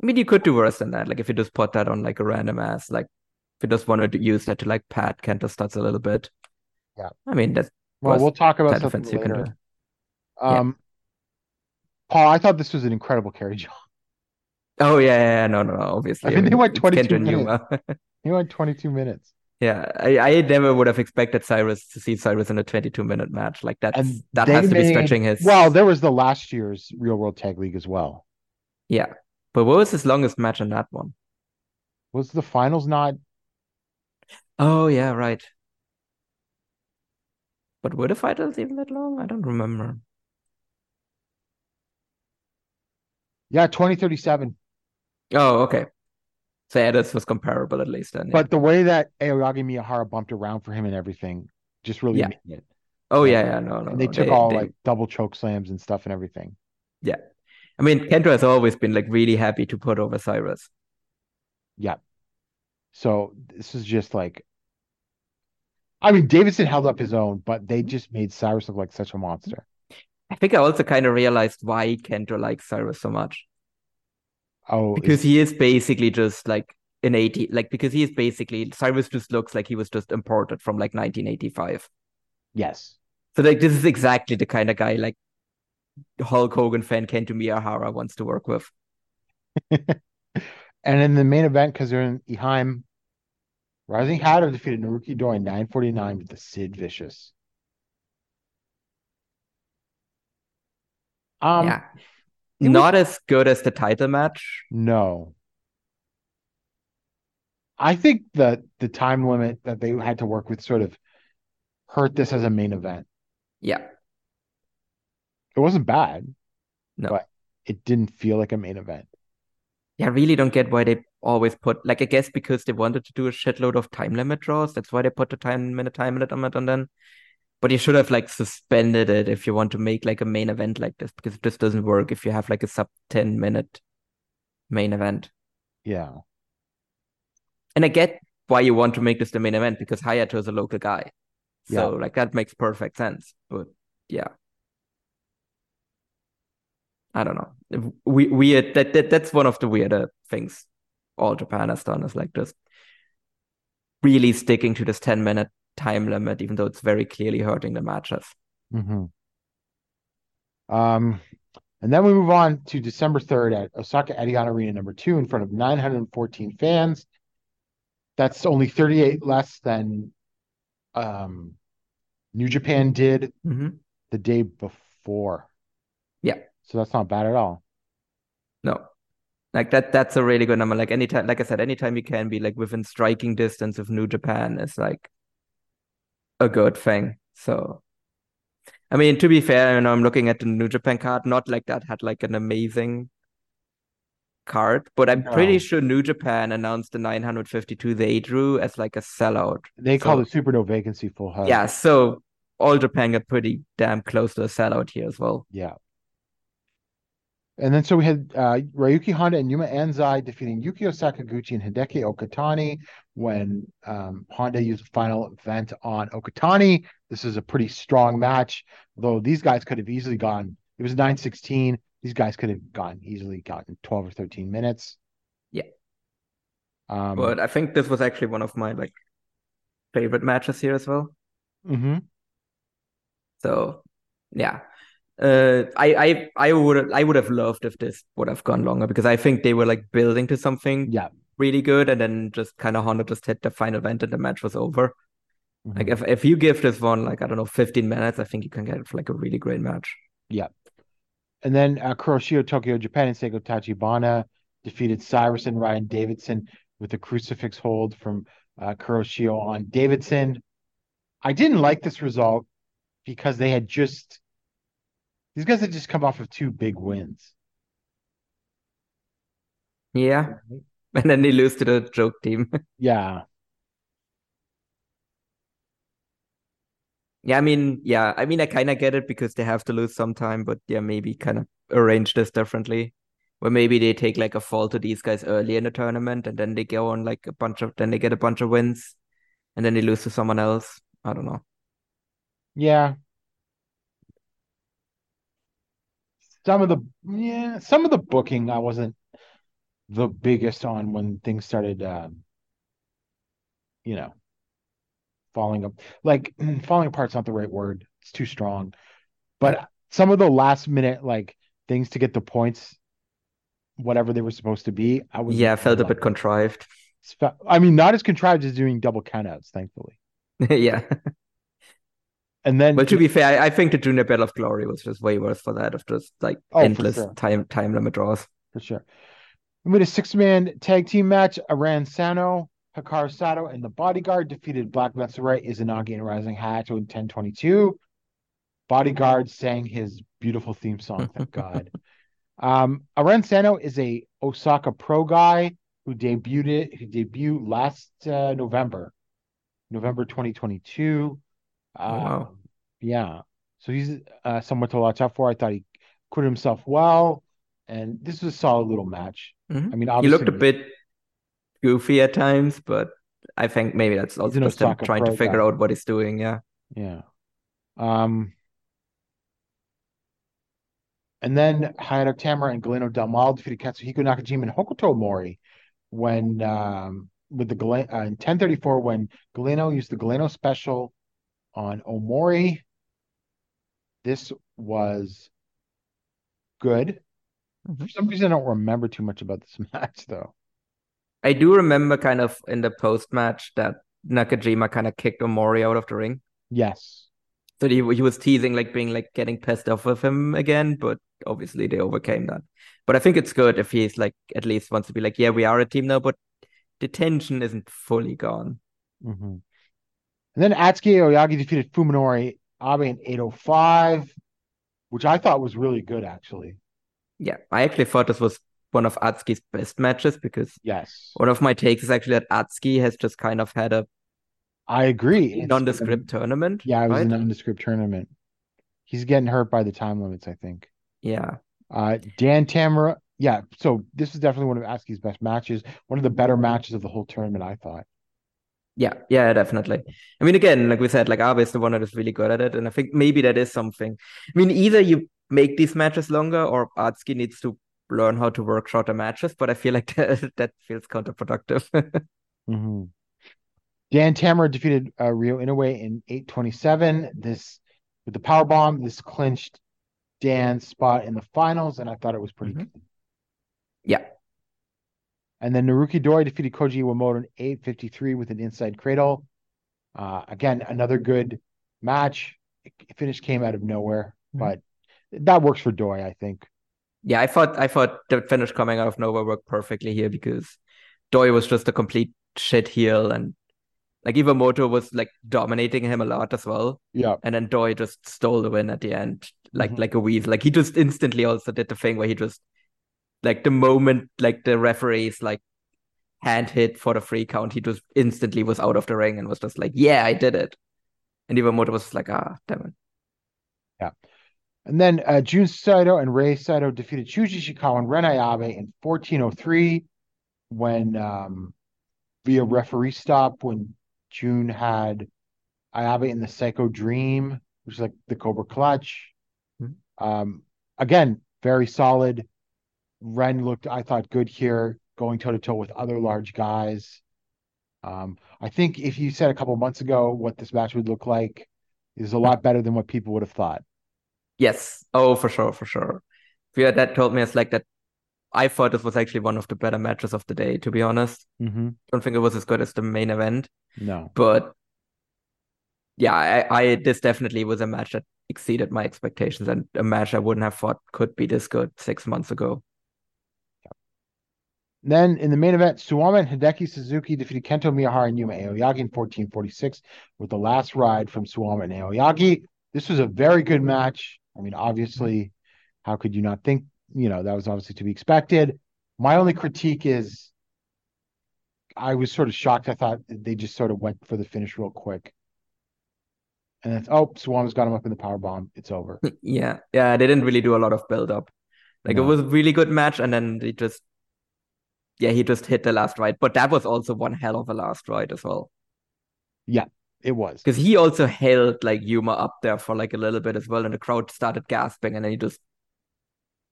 I mean, you could do worse than that. Like if you just put that on like a random ass, like if you just wanted to use that to like pat Kenta studs a little bit. Yeah. I mean, that's Well, we'll talk about something defense you can later. Um, Paul, I thought this was an incredible carry job. Oh yeah, yeah, no, no, no. Obviously, I mean, they went 22 minutes. Numa. *laughs* He went 22 minutes. yeah, I, I never would have expected Cyrus to see Cyrus in a 22 minute match. Like that's And that has to be stretching his. Well, there was the last year's Real World Tag League as well. yeah. But what was his longest match on that one? Was the finals not? Oh yeah, right. But were the finals even that long? I don't remember. Yeah, 2037. Oh, okay. So yeah, this was comparable at least then. yeah. But the way that Aoyagi Miyahara bumped around for him and everything just really Yeah. oh yeah, yeah, no, no, And they no. took They- all they- like double choke slams and stuff and everything. yeah. I mean, Kento has always been like really happy to put over Cyrus. Yeah. So this is just like, I mean, Davidson held up his own, but they just made Cyrus look like such a monster. I think I also kind of realized why Kento likes Cyrus so much. Oh, Because is- he is basically just like an 80, like because he is basically Cyrus just looks like he was just imported from like 1985. yes. So like this is exactly the kind of guy like Hulk Hogan fan Kento Miyahara wants to work with. *laughs* And in the main event, because they're in Ehime, Rising Hayato defeated Naruki Doi 949 with the Sid Vicious. Um, yeah. it was- Not as good as the title match. no. I think that the time limit that they had to work with sort of hurt this as a main event. Yeah. It wasn't bad, No. but it didn't feel like a main event. Yeah, I really don't get why they always put like I guess because they wanted to do a shitload of time limit draws. That's why they put the time minute time limit on it and then. But you should have like suspended it if you want to make like a main event like this because this doesn't work if you have like a sub 10 minute main event. Yeah. And I get why you want to make this the main event because Hayato is a local guy. So like that makes perfect sense. But yeah. I don't know. We weird uh, that, that that's one of the weirder things all Japan has done is like just really sticking to this 10 minute time limit, even though it's very clearly hurting the matches. hmm Um, and then we move on to December 3rd at Osaka Edion Arena number two in front of 914 fans. That's only 38 less than um, New Japan did hmm the day before. Yeah. So that's not bad at all. No. Like that that's a really good number. Like anytime like I said, anytime you can be like within striking distance of New Japan is like a good thing. So I mean to be fair, you know, I'm looking at the New Japan card, not like that had like an amazing card, but I'm pretty sure New Japan announced the 952 they drew as like a sellout. They call it Super No Vacancy Full House. Yeah, so all Japan got pretty damn close to a sellout here as well. Yeah. And then so we had uh, Ryuki Honda and Yuma Anzai defeating Yukio Sakaguchi and Hideki Okatani when um, Honda used the final event on Okatani. This is a pretty strong match, though these guys could have easily gone. It was 9-16. These guys could have gone easily gotten 12 or 13 minutes. Yeah. Um, But I think this was actually one of my like favorite matches here as well. mhm. So yeah. Uh I I I would I would have loved if this would have gone longer because I think they were like building to something Yeah. really good and then just kind of Honda just hit the final event and the match was over. Like Mhm. if if you give this one like I don't know 15 minutes, I think you can get like a really great match. Yeah. And then uh, Kuroshio Tokyo Japan and Seigo Tachibana defeated Cyrus and Ryan Davidson with a crucifix hold from uh, Kuroshio on Davidson. I didn't like this result because they had just these guys had just come off of two big wins. Yeah. And then they lose to the joke team. *laughs* Yeah, Yeah, I mean, yeah, I mean, I kind of get it because they have to lose some time, but yeah, maybe kind of arrange this differently, where maybe they take like a fall to these guys early in the tournament, and then they go on like a bunch of, then they get a bunch of wins, and then they lose to someone else. I don't know. yeah. Some of the yeah, some of the booking I wasn't the biggest on when things started um, you know, falling up like *clears throat* falling apart's not the right word. It's too strong. But some of the last minute like things to get the points, whatever they were supposed to be, I was Yeah, felt a bit contrived. I mean, not as contrived as doing double countouts, thankfully. *laughs* Yeah. And then Well, to be fair, I, I think the Junior Battle of Glory was just way worse for that of just like Oh, endless sure. time time limit draws. for sure. We made a six-man tag team match. Aran Sano, Hikaru Sato, and the Bodyguard defeated Black Menso-re, Izanagi, and Rising Hayato in 1022. Bodyguard sang his beautiful theme song, thank *laughs* God. Um, Aran Sano is a Osaka pro guy who debuted who debuted last uh, November, November 2022. Oh, wow. Um, yeah. So he's uh, someone to watch out for. I thought he acquitted himself well, and this was a solid little match. Mhm. I mean, He looked a bit goofy at times, but I think maybe that's also just him trying to figure guy. out what he's doing. Yeah. Yeah. Um, and then Hayato Tamura and Galeno Del Mal defeated Katsuhiko Nakajima and Hokuto Omori when um with the Galen uh, in 1034 when Galeno used the Galeno special on Omori. This was good. Mhm. For some reason, I don't remember too much about this *laughs* match though. I do remember kind of in the post match that Nakajima kind of kicked Omori out of the ring. Yes. So he he was teasing like being like getting pissed off with him again, but obviously they overcame that. But I think it's good if he's like at least wants to be like, yeah, we are a team now, but the tension isn't fully gone. hmm And then Atsuki Aoyagi defeated Fuminori Abe in 805, which I thought was really good, actually. Yeah, I actually thought this was one of Atsuki's best matches because Yes. one of my takes is actually that Atsuki has just kind of had a I agree. Nondescript tournament. Yeah, it was right? a nondescript tournament. He's getting hurt by the time limits, I think. Yeah. Uh, Dan Tamura, yeah. So this is definitely one of Atsuki's best matches. One of the better matches of the whole tournament, I thought. Yeah, yeah, definitely. I mean, again, like we said, like Abe is the one that is really good at it, and I think maybe that is something. I mean, either you make these matches longer, or Atsuki needs to learn how to work shorter matches. But I feel like *laughs* that, that feels counterproductive. *laughs* hmm Dan Tamura defeated uh, Ryo Inoue in 827. This with the power bomb, this clinched Dan's spot in the finals, and I thought it was pretty Mhm. good. yeah, And then Naruki Doi defeated Koji Iwamoto in 853 with an inside cradle. Uh, again, another good match. Finish came out of nowhere, Mhm. but that works for Doi, I think. yeah. I thought I thought the finish coming out of nowhere worked perfectly here because Doi was just a complete shit heel, and like Iwamoto was like dominating him a lot as well. Yeah. And then Doi just stole the win at the end, like Mhm. like a weasel. Like he just instantly also did the thing where he just like the moment like the referee's like hand hit for the free count, he just instantly was out of the ring and was just like, Yeah, I did it. And Iwamoto was like, ah, damn it. Yeah. And then uh, Jun Saito and Rei Saito defeated Shuji Ishikawa and Ren Ayabe in 1403 when um, via referee stop when Jun had Ayabe in the Psycho Dream, which is like the Cobra Clutch. Mhm. Um, again, very solid. Ren looked, I thought, good here, going toe to toe with other large guys. Um, I think if you said a couple months ago what this match would look like, is a lot better than what people would have thought. Yes. Oh, for sure, for sure. Yeah, that told me it's like that. I thought this was actually one of the better matches of the day, to be honest. Mm-hmm. Don't think it was as good as the main event, No. but yeah, I, I this definitely was a match that exceeded my expectations and a match I wouldn't have thought could be this good six months ago. Then in the main event, Suwama and Hideki Suzuki defeated Kento Miyahara and Yuma Aoyagi in 1446 with the last ride from Suwama and Aoyagi. This was a very good match. I mean, obviously, how could you not think, you know, that was obviously to be expected. My only critique is I was sort of shocked. I thought they just sort of went for the finish real quick. And then, oh, Suwama's got him up in the power bomb. It's over. *laughs* Yeah, yeah, they didn't really do a lot of build up. Like No. it was a really good match, and then they just, yeah, he just hit the last ride. But that was also one hell of a last ride as well, Yeah, It was. because he also held like Yuma up there for like a little bit as well, and the crowd started gasping, and then he just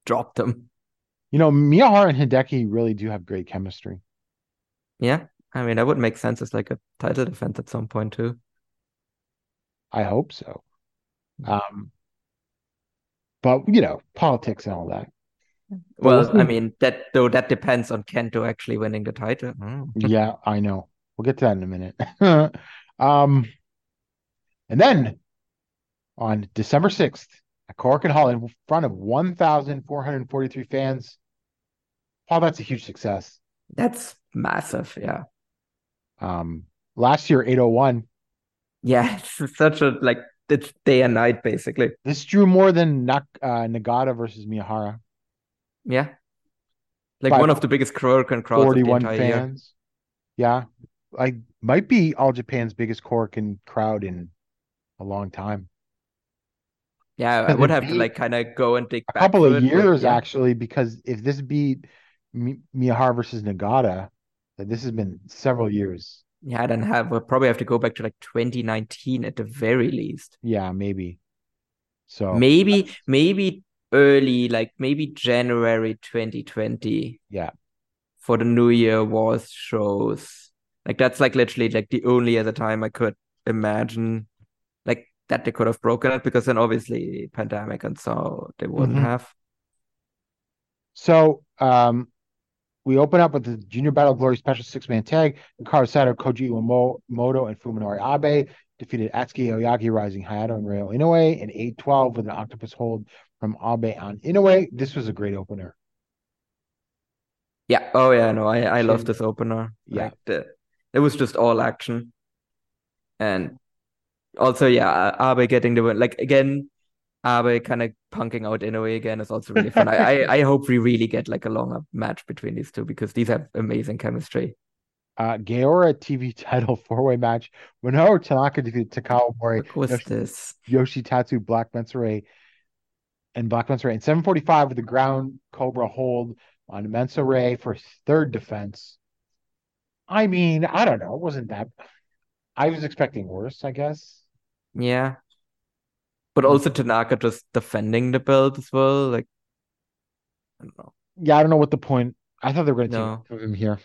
dropped him. You know, Miyahara and Hideki really do have great chemistry. Yeah, I mean that would make sense as like a title defense at some point too. I hope so. Um, but you know, politics and all that. Well, we'll I mean that though that depends on Kento actually winning the title. Mm. Yeah, I know. We'll get to that in a minute. *laughs* um, and then on December 6th at Korakuen Hall in front of 1,443 fans. Paul, that's a huge success. That's massive. Yeah, Um, last year, 801. yeah, *laughs* it's such a like it's day and night basically. This drew more than Nak uh, Nagata versus Miyahara. Yeah. Like one of the biggest Korakuen crowds 41 entire year. fans. Yeah. Like might be all Japan's biggest Korakuen crowd in a long time. Yeah, I would have to like kind of go and take A back couple of years yeah. actually, because if this beat Mi- Miyahara versus Nagata, then this has been several years. Yeah, then have we'll probably have to go back to like 2019 at the very least. Yeah, maybe. So Maybe, maybe early, like maybe January 2020 yeah, for the New Year Wars shows. Like that's like literally like the only other time I could imagine like that they could have broken it because then obviously pandemic and so they wouldn't Mhm. have. So um we open up with the Junior Battle Glory special six man tag. Hikaru Sato, Koji Iwamoto, and Fuminori Abe defeated Atsuki Aoyagi, Rising Hayato, and Ryo Inoue in 8 12 with an octopus hold from Abe on Inoue. This was a great opener. Yeah. Oh yeah. No, I I love this opener. Yeah. Like the it was just all action, and also yeah, Abe getting the win. Like again, Abe kind of punking out Inoue again is also really fun. I, I I hope we really get like a longer match between these two because these have amazing chemistry. Uh, Gaora TV title *laughs* four way match. Minoru Tanaka defeated Takao Omori, What was Yoshi- this? Yoshitatsu, Black Menso-re, and Black Menso-re. In 745 with the ground Cobra hold on Menso-re for third defense. I mean, I don't know. It wasn't that. I was expecting worse, I guess. Yeah. But also Tanaka just defending the belt as well. Like I don't know. Yeah, I don't know what the point. I thought they were going to No. take him here.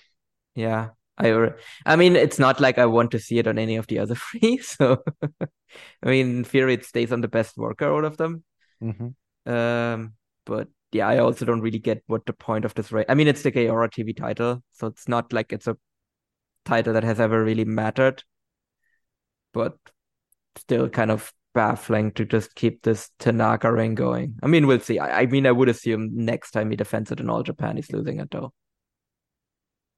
Yeah. I I mean it's not like I want to see it on any of the other *laughs* three, so *laughs* I mean in theory it stays on the best worker out of them. hmm Um but yeah, I also don't really get what the point of this race. I mean it's the Gaora TV title, so it's not like it's a title that has ever really mattered. But still kind of baffling to just keep this Tanaka reign going. I mean, we'll see. I, I mean, I would assume next time he defends it in All Japan, he's losing it though.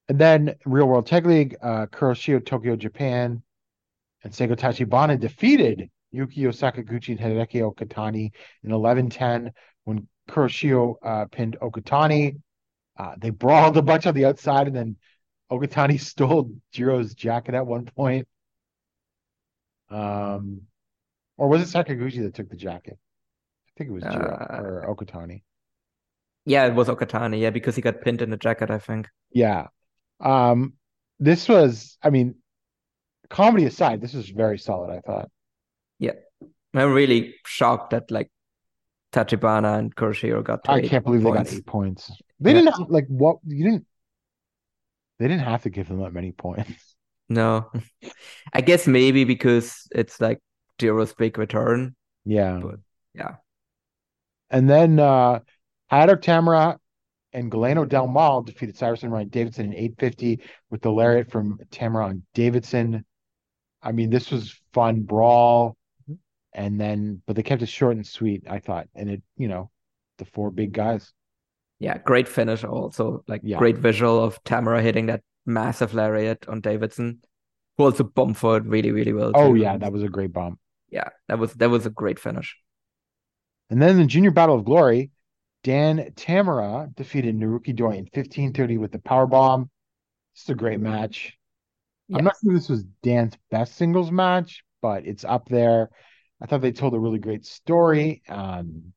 And then Real World Tag League, uh, Kuroshio, Tokyo, Japan, and Seigo Tachibana defeated Yukio Sakaguchi and Hideki Okatani in 11-10 when Kuroshio uh, pinned Okatani. Uh, they brawled a bunch on the outside, and then Okatani *laughs* stole Jiro's jacket at one point. Um, or was it Sakaguchi that took the jacket? I think it was Jiro Uh, or Okatani. Yeah, it was Okatani. Yeah, because he got pinned in the jacket, I think. Yeah. Um, this was, I mean, comedy aside, this was very solid, I thought. I'm really shocked that like Tachibana and Kuroshio got I can't believe they got points. eight points. They Yeah. didn't have, like what you didn't they didn't have to give them that many points. *laughs* No, *laughs* I guess maybe because it's like Jiro's big return. Yeah. But, yeah. And then uh Hayato Tamura and Galeno Del Mal defeated Cyrus and Ryan Davidson in 850 with the lariat from Tamura on Davidson. I mean, this was fun brawl. And then but they kept it short and sweet, I thought. And it, you know, the four big guys. Yeah, great finish also. Like Yeah. great visual of Tamura hitting that massive lariat on Davidson, who also bumped for it really, really well. Oh yeah, that was a great bump. yeah, that was that was a great finish. And then the Junior Battle of Glory, Dan Tamura defeated Naruki Doi in 1530 with the power bomb. it's a great match. I'm not sure this was Dan's best singles match, but it's up there. I thought they told a really great story, um,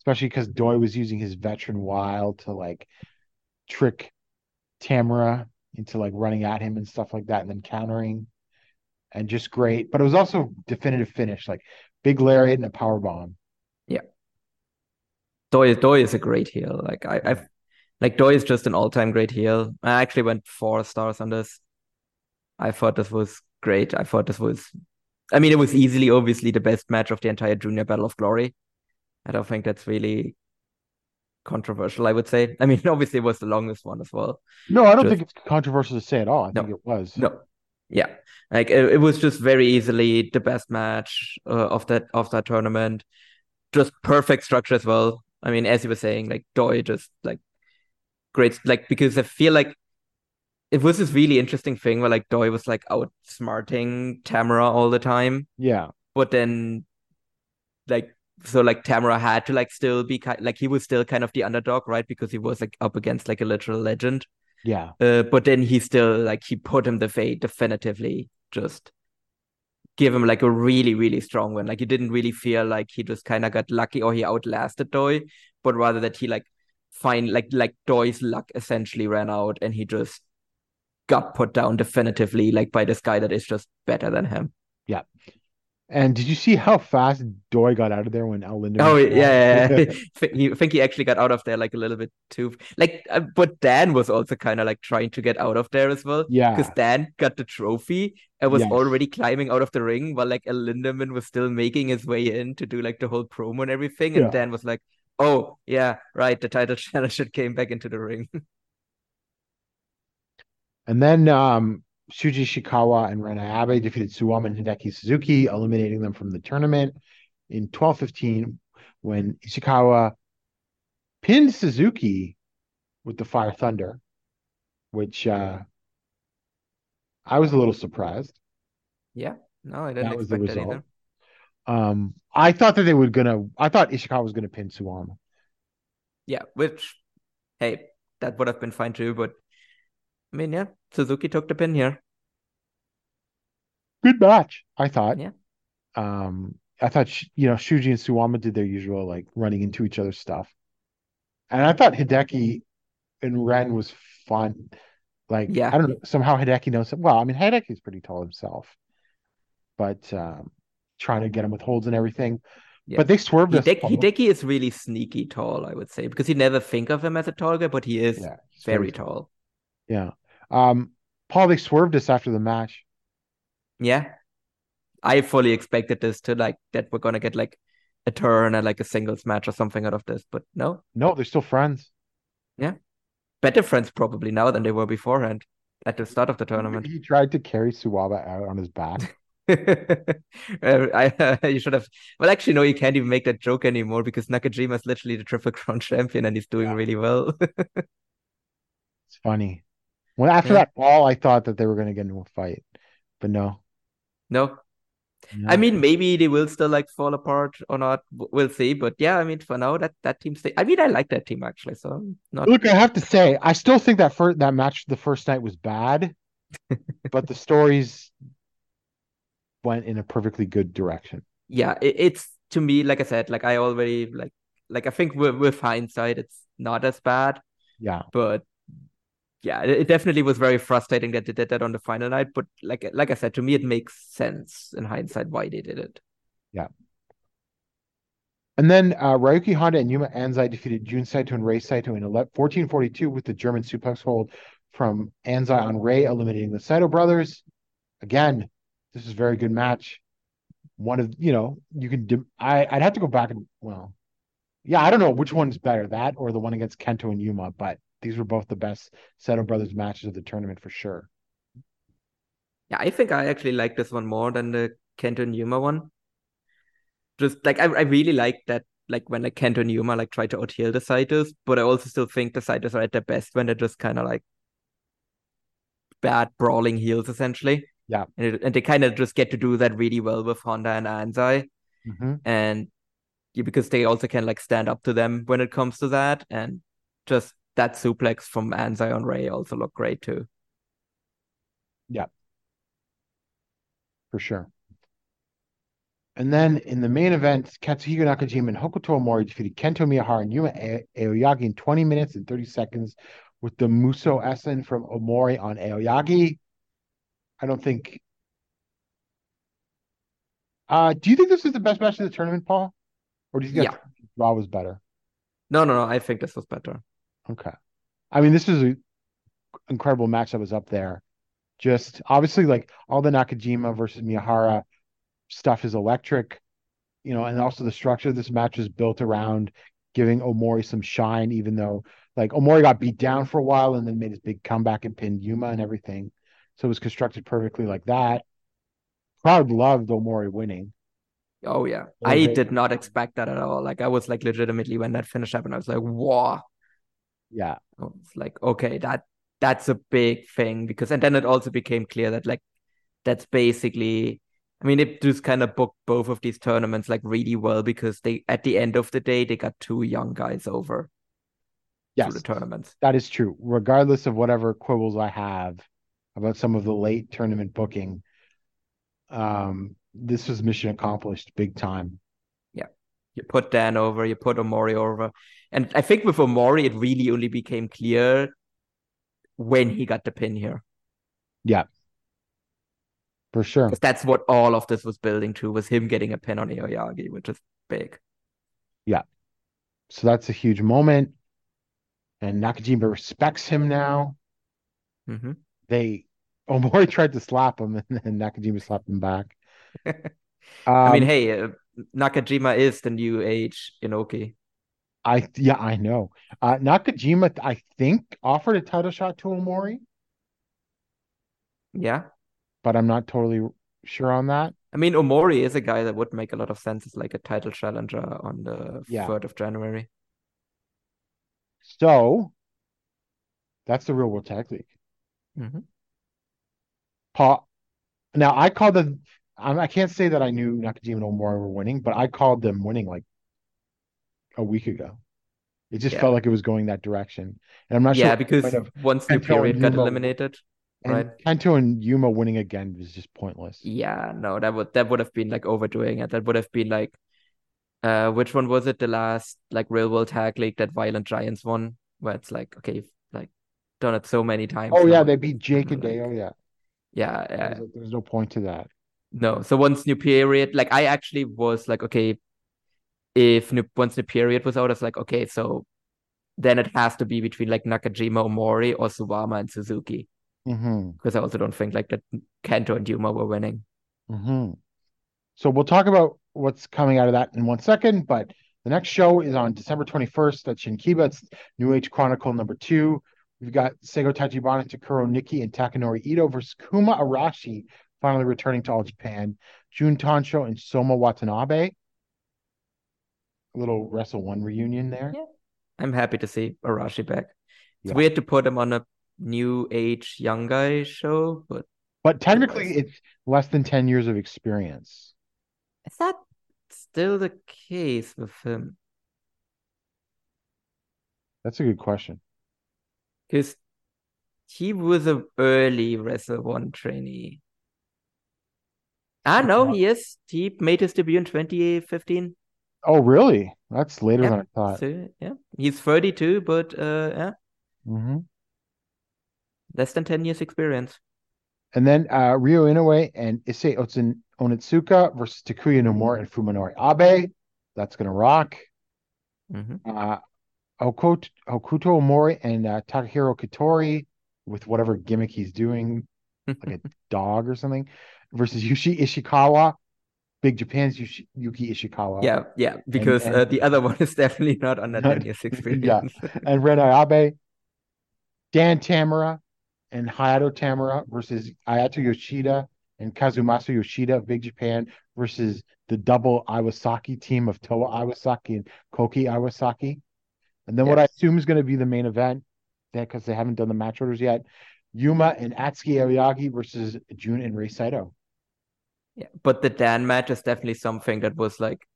especially because Doi was using his veteran wild to like trick Tamura into like running at him and stuff like that, and then countering, and just great. But it was also definitive finish, like big lariat and a power bomb. Doi Doi is a great heel. Like I, I've like Doi is just an all-time great heel. I actually went four stars on this. I thought this was great. I thought this was I mean it was easily obviously the best match of the entire junior battle of glory. I don't think that's really controversial, I would say. I mean *laughs* obviously it was the longest one as well. No, I don't Just- think it's controversial to say at all. I No. think it was. No. Yeah. Like it, it was just very easily the best match uh, of that of that tournament. Just perfect structure as well. I mean, as you were saying, like Doi just like great like because I feel like it was this really interesting thing where like Doi was like outsmarting Tamura all the time, Yeah. but then like so like Tamura had to like still be kind like he was still kind of the underdog, right? Because he was like up against like a literal legend. Yeah. Uh, but then he still like he put him the fate definitively just give him like a really really strong win like he didn't really feel like he just kind of got lucky or he outlasted Doi but rather that he like find like like Doi's luck essentially ran out and he just got put down definitively like by this guy that is just better than him Yeah. And did you see how fast Doi got out of there when El Lindaman? oh yeah, yeah, *laughs* yeah. Think- he think he actually got out of there like a little bit too like uh, but Dan was also kind of like trying to get out of there as well Yeah. because Dan got the trophy and was Yes. already climbing out of the ring while like a Lindaman was still making his way in to do like the whole promo and everything. And Yeah. Dan was like, "Oh yeah, right, the title *laughs* challenger came back into the ring." And then um, Shuji Ishikawa and Ren Abe defeated Suwama and Hideki Suzuki, eliminating them from the tournament in 12-15 when Ishikawa pinned Suzuki with the Fire Thunder, which uh, I was a little surprised. Yeah. No, I didn't That was the expect that result. Um, I thought that they were gonna. I thought Ishikawa was gonna pin Suwama. Yeah, which, hey, that would have been fine too. But I mean, yeah, Suzuki took the pin here. Good match, I thought. Yeah. Um, I thought you know Shuji and Suwama did their usual like running into each other stuff, and I thought Hideki and Ren was fun. Like Yeah. I don't know somehow Hideki knows. Well, I mean Hideki's pretty tall himself, but um, trying to get him with holds and everything. Yeah. But they swerved us. Hideki, Paul. Hideki is really sneaky tall, I would say, because you never think of him as a tall guy, but he is Yeah, very tall. Yeah. Um, Paul, they swerved us after the match. Yeah. I fully expected this to like that we're gonna get like a turn and like a singles match or something out of this, but no. No, they're still friends. Yeah, better friends probably now than they were beforehand at the start of the tournament. He tried to carry Suwama out on his back. *laughs* Uh, I, *laughs* you should have. Well, actually, no, you can't even make that joke anymore because Nakajima is literally the Triple Crown *laughs* champion and he's doing Yeah. really well. It's funny. When after Yeah. that fall, I thought that they were going to get into a fight, but no. no, No. I mean, maybe they will still like fall apart or not. We'll see. But yeah, I mean, for now, that that team stay. I mean, I like that team actually. So not. look, I have to say, I still think that first that match the first night was bad, *laughs* but the stories went in a perfectly good direction. Yeah, it, it's to me, like I said, like I already like like I think with with hindsight, it's not as bad. Yeah. but yeah, it, it definitely was very frustrating that they did that on the final night. But like like I said, to me, it makes sense in hindsight why they did it. Yeah. And then uh, Ryuki Honda and Yuma Anzai defeated Jun Saito and Rei Saito in 11 1442 with the German suplex hold from Anzai on Rei, eliminating the Saito brothers. Again, this is a very good match. One of, you know, you can, I, I'd have to go back and, well, yeah, I don't know which one's better, that or the one against Kento and Yuma, but these were both the best Saito brothers matches of the tournament for sure. Yeah, I think I actually like this one more than the Kento and Yuma one. Just like I, I really like that like when like Kento and Yuma like try to outheal the Saitos, but I also still think the Saitos are at their best when they're just kind of like bad brawling heels essentially. Yeah. And, it, and they kind of just get to do that really well with Honda and Anzai. Mhm. and yeah, because they also can like stand up to them when it comes to that, and just that suplex from Anzai on Rei also looked great too. Yeah, for sure. And then in the main event, Katsuhiko Nakajima and Hokuto Omori defeated Kento Miyahara and Yuma Aoyagi in 20 minutes and 30 seconds with the Muso Essen from Omori on Aoyagi. I don't think. Uh, do you think this is the best match of the tournament, Paul? Or do you think Yeah. Raw was better? No, no, no. I think this was better. Okay. I mean, this is an incredible match that was up there. Just obviously, like all the Nakajima versus Miyahara stuff is electric, you know, and also the structure of this match is built around giving Omori some shine, even though like Omori got beat down for a while and then made his big comeback and pinned Yuma and everything. So it was constructed perfectly like that. Crowd loved Omori winning. Oh yeah, Yeah, I did not expect that at all. Like I was like legitimately when that finish happened, I was like, "Wow!" Yeah. it's like, "Okay, that that's a big thing." Because and then it also became clear that like that's basically. I mean, it just kind of booked both of these tournaments like really well because they at the end of the day they got two young guys over Yes. to the tournaments. That is true. Regardless of whatever quibbles I have about some of the late tournament booking, um, this was mission accomplished big time. Yeah. You put Dan over, you put Omori over. And I think with Omori, it really only became clear when he got the pin here. Yeah. For sure. Because that's what all of this was building to, was him getting a pin on Aoyagi, which is big. Yeah. So that's a huge moment. And Nakajima respects him now. hmm They *laughs* Omori tried to slap him and then Nakajima slapped him back. *laughs* I mean, Um, hey, uh, Nakajima is the new age Inoki. I yeah, I know. Uh Nakajima, I think, offered a title shot to Omori. Yeah. but I'm not totally sure on that. I mean, Omori is a guy that would make a lot of sense as like a title challenger on the Yeah. 3rd of January. So that's the real world tag league. Mhm. Paul, now I called the. I can't say that I knew Nakajima and Omori were winning, but I called them winning like a week ago. It just Yeah. felt like it was going that direction, and I'm not Yeah, sure. because point of- once New Kento and Period got Yuma- eliminated, right? Kento and Yuma winning again was just pointless. Yeah, no, that would that would have been like overdoing it. That would have been like, uh, which one was it? The last like real world tag league that Violent Giants won, where it's like, okay, you've, like done it so many times. Oh yeah, they beat Jake and like- Dale. Yeah, Yeah, yeah. there's, there's no point to that. No, so once New Period, like I actually was like, okay, if once Period was out, I was like, okay, so then it has to be between like Nakajima, Omori, or Suwama and Suzuki, because I also don't think like that Kento and Yuma were winning. hmm So we'll talk about what's coming out of that in one second, but the next show is on December 21st at Shinkiba. It's New Age Chronicle number two. We've got Seigo Tachibana, Takuro Nikki, and Takanori Ito versus Kuma Arashi, finally returning to All Japan. Jun Tansho and Soma Watanabe. A little Wrestle One reunion there. Yeah. I'm happy to see Arashi back. It's Yeah. weird to put him on a new age young guy show, but But technically, was. it's less than 10 years of experience. is that still the case with him? That's a good question. Because he was an early Wrestle One trainee. Ah, no, he is. He made his debut in 2015. Oh, really? That's later Yeah. than I thought. So, yeah, he's 32, but uh, yeah, hmm less than 10 years experience. And then uh, Ryo Inoue and Issei Otsun Onitsuka versus Takuya Nomura and Fuminori Abe. That's gonna rock. hmm Uh, Hokuto, Hokuto Omori and uh, Takahiro Katori with whatever gimmick he's doing, like a *laughs* dog or something, versus Yushi Ishikawa, Big Japan's Yuki Ishikawa. Yeah, yeah, because and- uh, the other one is *laughs* definitely not on that Not- 10 years *laughs* experience. and Ren Ayabe, Dan Tamura, and Hayato Tamura versus Ayato Yoshida and Kazumasa Yoshida of Big Japan versus the double Iwasaki team of Toa Iwasaki and Koki Iwasaki. And then what I assume is going to be the main event, because they haven't done the match orders yet, Yuma and Atsuki Aoyagi versus Jun and Rei Saito. Yeah, but the Dan match is definitely something that was like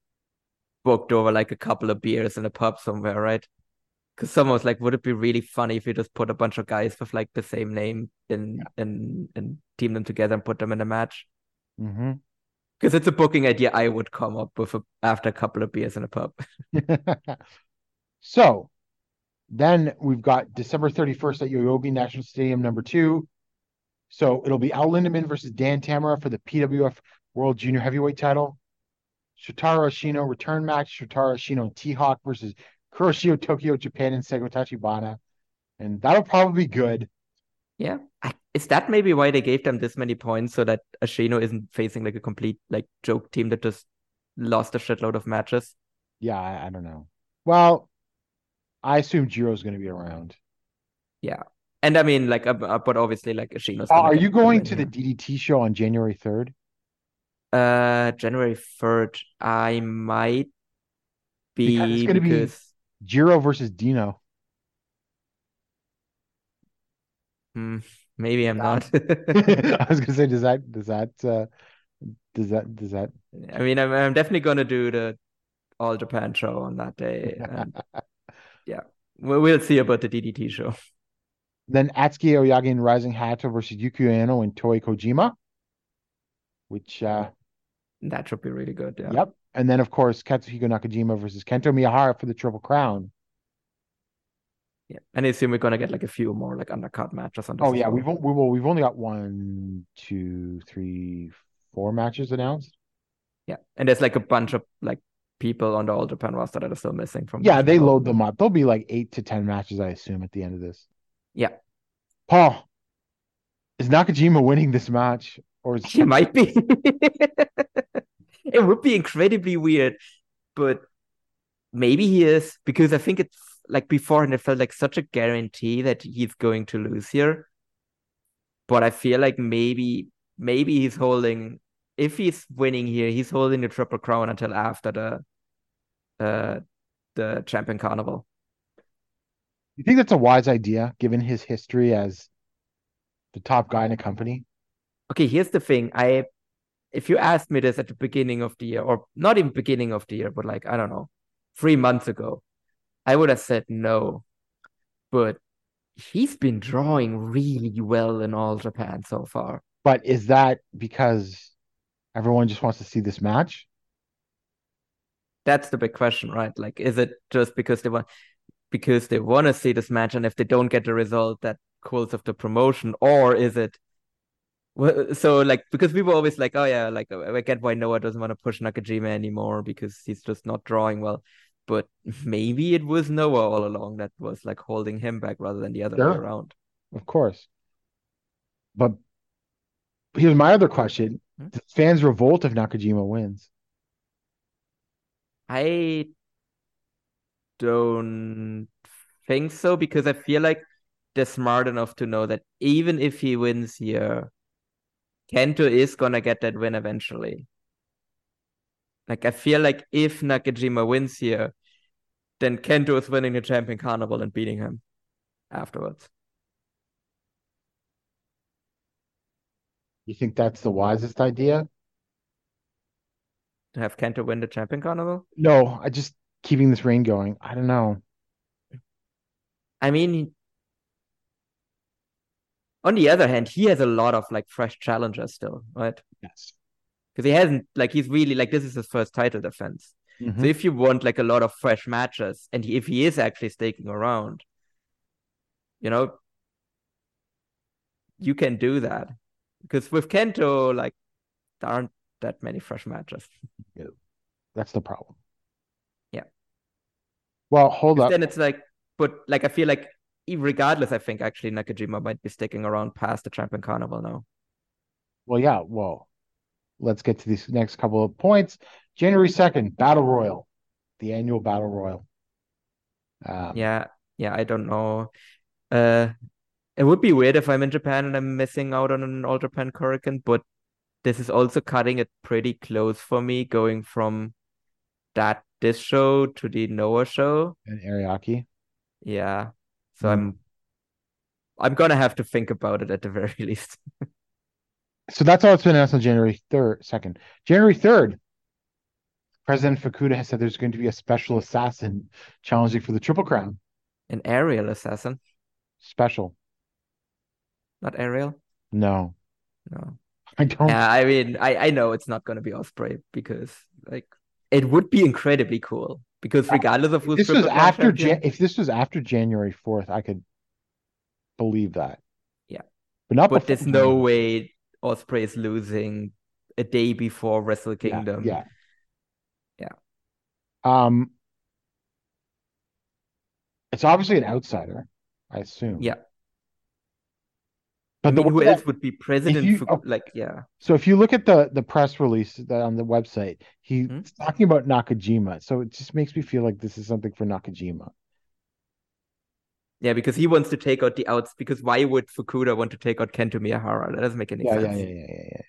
booked over like a couple of beers in a pub somewhere, right? Because someone was like, would it be really funny if you just put a bunch of guys with like the same name and and and team them together and put them in a match? Mm-hmm. Because it's a booking idea I would come up with a, after a couple of beers in a pub. *laughs* *laughs* so then we've got December 31st at Yoyogi National Stadium number two. So it'll be El Lindaman versus Dan Tamura for the PWF World Junior Heavyweight title. Shotaro Ashino return match. Shotaro Ashino and T-Hawk versus Kuroshio Tokyo Japan and Seigo Tachibana. And that'll probably be good. Yeah, I, is that maybe why they gave them this many points so that Ashino isn't facing like a complete like joke team that just lost a shitload of matches? Yeah, I, I don't know. Well, I assume Jiro's going to be around. And I mean, like, uh, but obviously, like Ashino's. Uh, are you going to the. DDT show on January 3rd? Uh, January 3rd, I might be Because it's gonna be- Jiro versus Dino. hmm, maybe I'm not. *laughs* I was gonna say, does that does that uh does that does that I mean, I'm I'm definitely gonna do the All Japan show on that day. And *laughs* yeah, we'll see about the DDT show. Then Atsuki Aoyagi and Rising Hayato versus Yuki Ueno and Toei Kojima, which uh That should be really good. Yeah. yep, and then of course Katsuhiko Nakajima versus Kento Miyahara for the Triple Crown. Yeah. And I assume we're gonna get like a few more like undercard matches on. Oh yeah, we've we will we've only got one, two, three, four matches announced. yeah, and there's like a bunch of like people on the All Japan roster that are still missing from. Yeah, they load them up. There'll be like eight to ten matches, I assume, at the end of this. Yeah, Paul, is Nakajima winning this match, or is *laughs* It might be. *laughs* it would be incredibly weird, but maybe he is because I think it's like before and it felt like such a guarantee that he's going to lose here. but I feel like maybe maybe he's holding if he's winning here, he's holding the triple crown until after the uh the champion carnival. You think that's a wise idea, given his history as the top guy in a company? Okay, here's the thing. I if you asked me this at the beginning of the year, or not even beginning of the year, but like I don't know, three months ago, I would have said no. But he's been drawing really well in all Japan so far. But is that because everyone just wants to see this match? That's the big question, right? Like, is it just because they want because they want to see this match, and if they don't get the result, that calls off the promotion, or is it? Well, so like because we were always like, oh yeah, like I get why Noah doesn't want to push Nakajima anymore because he's just not drawing well. But *laughs* maybe it was Noah all along that was like holding him back rather than the other way around. Of course. But here's my other question. Hmm? Fans revolt if Nakajima wins? I don't think so because I feel like they're smart enough to know that even if he wins here, Kento is gonna get that win eventually. Like I feel like if Nakajima wins here, then Kento is winning the champion carnival and beating him afterwards. You think that's the wisest idea? To have Kento win the champion carnival? No, I just keeping this reign going. I don't know. I mean, on the other hand, he has a lot of like fresh challengers still, right? Yes. because he hasn't like he's really like this is his first title defense. So Mhm. if you want like a lot of fresh matches, and he, if he is actually staking around, you know, you can do that because with Kento, like there aren't that many fresh matches. That's the problem. Well, hold up. Then it's like, but like I feel like regardless, I think actually Nakajima might be sticking around past the Champion Carnival now. Well, yeah. Well, let's get to these next couple of points. January 2nd, Battle Royal, the annual Battle Royal. Um, Yeah, yeah, I don't know. Uh, it would be weird if I'm in Japan and I'm missing out on an All Japan Hurricane, but this is also cutting it pretty close for me, going from that this show to the Noah show. And Ariake. Yeah, so Mm. I'm I'm gonna have to think about it at the very *laughs* least. So that's all it's been announced on January 3rd, 2nd. January 3rd, President Fukuda has said there's going to be a special assassin challenging for the Triple Crown. An aerial assassin, Special. not aerial. No, No. I don't. Yeah, I mean, I I know it's not gonna be Ospreay because like it would be incredibly cool because regardless of who's this was after Jan- if this was after January 4th, I could believe that. Yeah. But not But before there's no way Ospreay is losing a day before Wrestle Yeah, Kingdom. Yeah. Yeah. Um it's obviously an outsider, I assume. Yeah. But I the mean, who that- else would be president? you- for, oh. like, yeah. So if you look at the the press release on the website, he's Hmm? talking about Nakajima. So it just makes me feel like this is something for Nakajima. Yeah, because he wants to take out the outs. Because why would Fukuda want to take out Kento Miyahara? That doesn't make any Yeah, sense. yeah, yeah, yeah, yeah,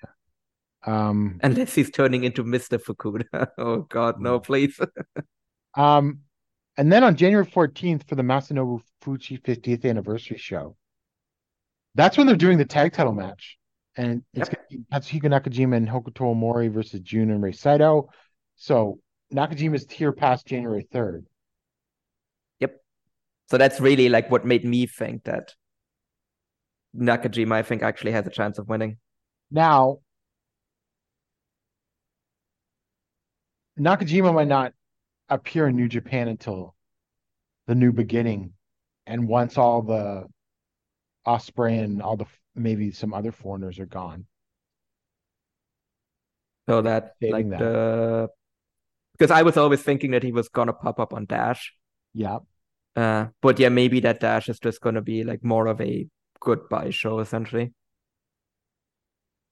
yeah. Um, Unless he's turning into Mr. Fukuda. *laughs* oh God, no, Hmm. please. um, and then on January 14th for the Masanobu Fuchi 50th anniversary show, that's when they're doing the tag title match. And it's Yep. gonna be Katsuhiko Nakajima and Hokuto Omori versus Jun and Rei Saito. So Nakajima's here past January 3rd. Yep. so that's really like what made me think that Nakajima, I think, actually has a chance of winning. Now, Nakajima might not appear in New Japan until the new beginning, and once all the Ospreay and all the maybe some other foreigners are gone. So that Saving like that. the because I was always thinking that he was gonna pop up on Dash. Yeah, Uh, but yeah, maybe that Dash is just gonna be like more of a goodbye show essentially.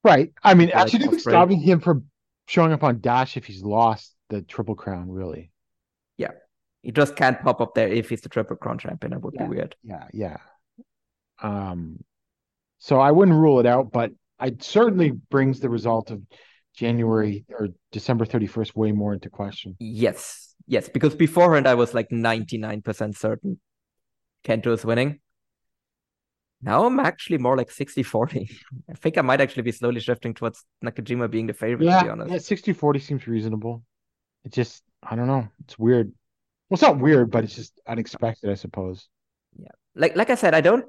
right. I mean, Like actually, Ospreay. stopping him from showing up on Dash if he's lost the Triple Crown. Really? Yeah. He just can't pop up there if he's the Triple Crown champion. That would Yeah. be weird. Yeah, yeah. Um, So I wouldn't rule it out, but it certainly brings the result of January or December 31st way more into question. Yes, yes, because beforehand I was like 99% certain Kento is winning. Now I'm actually more like 60 40. *laughs* I think I might actually be slowly shifting towards Nakajima being the favorite, to be Yeah, honest. yeah, 60 40 seems reasonable. It just, I don't know. It's weird. Well, it's not weird, but it's just unexpected, I suppose. Yeah. Like like I said, I don't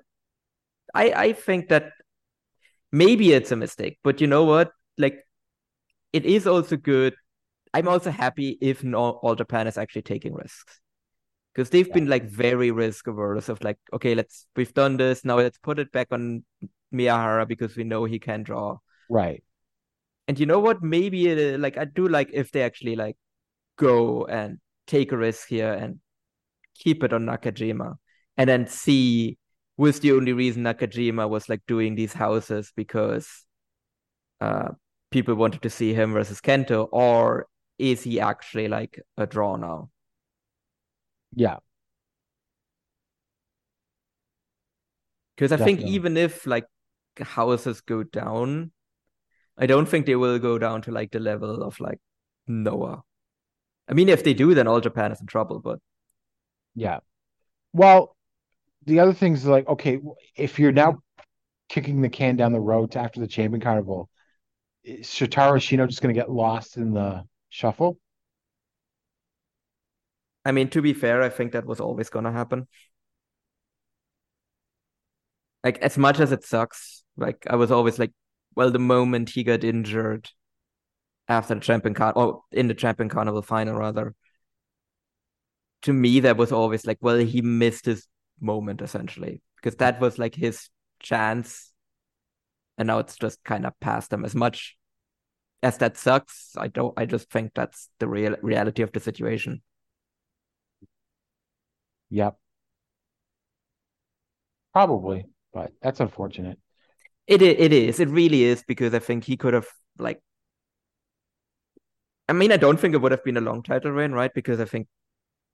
I I think that maybe it's a mistake, but you know what? Like it is also good. I'm also happy if no, all Japan is actually taking risks. Because they've been like very risk averse of like, okay, let's we've done this, now let's put it back on Miyahara because we know he can draw. Right. And you know what? Maybe it, uh, like I do like if they actually like go and take a risk here and keep it on Nakajima, and then see was the only reason Nakajima was like doing these houses because uh people wanted to see him versus Kento, or is he actually like a draw now? Yeah. Because I think even if like houses go down, I don't think they will go down to like the level of like Noah. I mean, if they do, then all Japan is in trouble. But Yeah. Well, the other things like, okay, if you're now kicking the can down the road to after the champion carnival, is Shotaro Ashino just going to get lost in the shuffle? I mean, to be fair, I think that was always gonna happen. Like as much as it sucks, like I was always like, well, the moment he got injured after the champion car or in the champion carnival final rather, to me that was always like, well, he missed his moment essentially because that was like his chance, and now it's just kind of past him. As much as that sucks, I don't. I just think that's the real reality of the situation. Yep. Probably, but that's unfortunate. It it is. It really is because I think he could have like. I mean, I don't think it would have been a long title reign, right? Because I think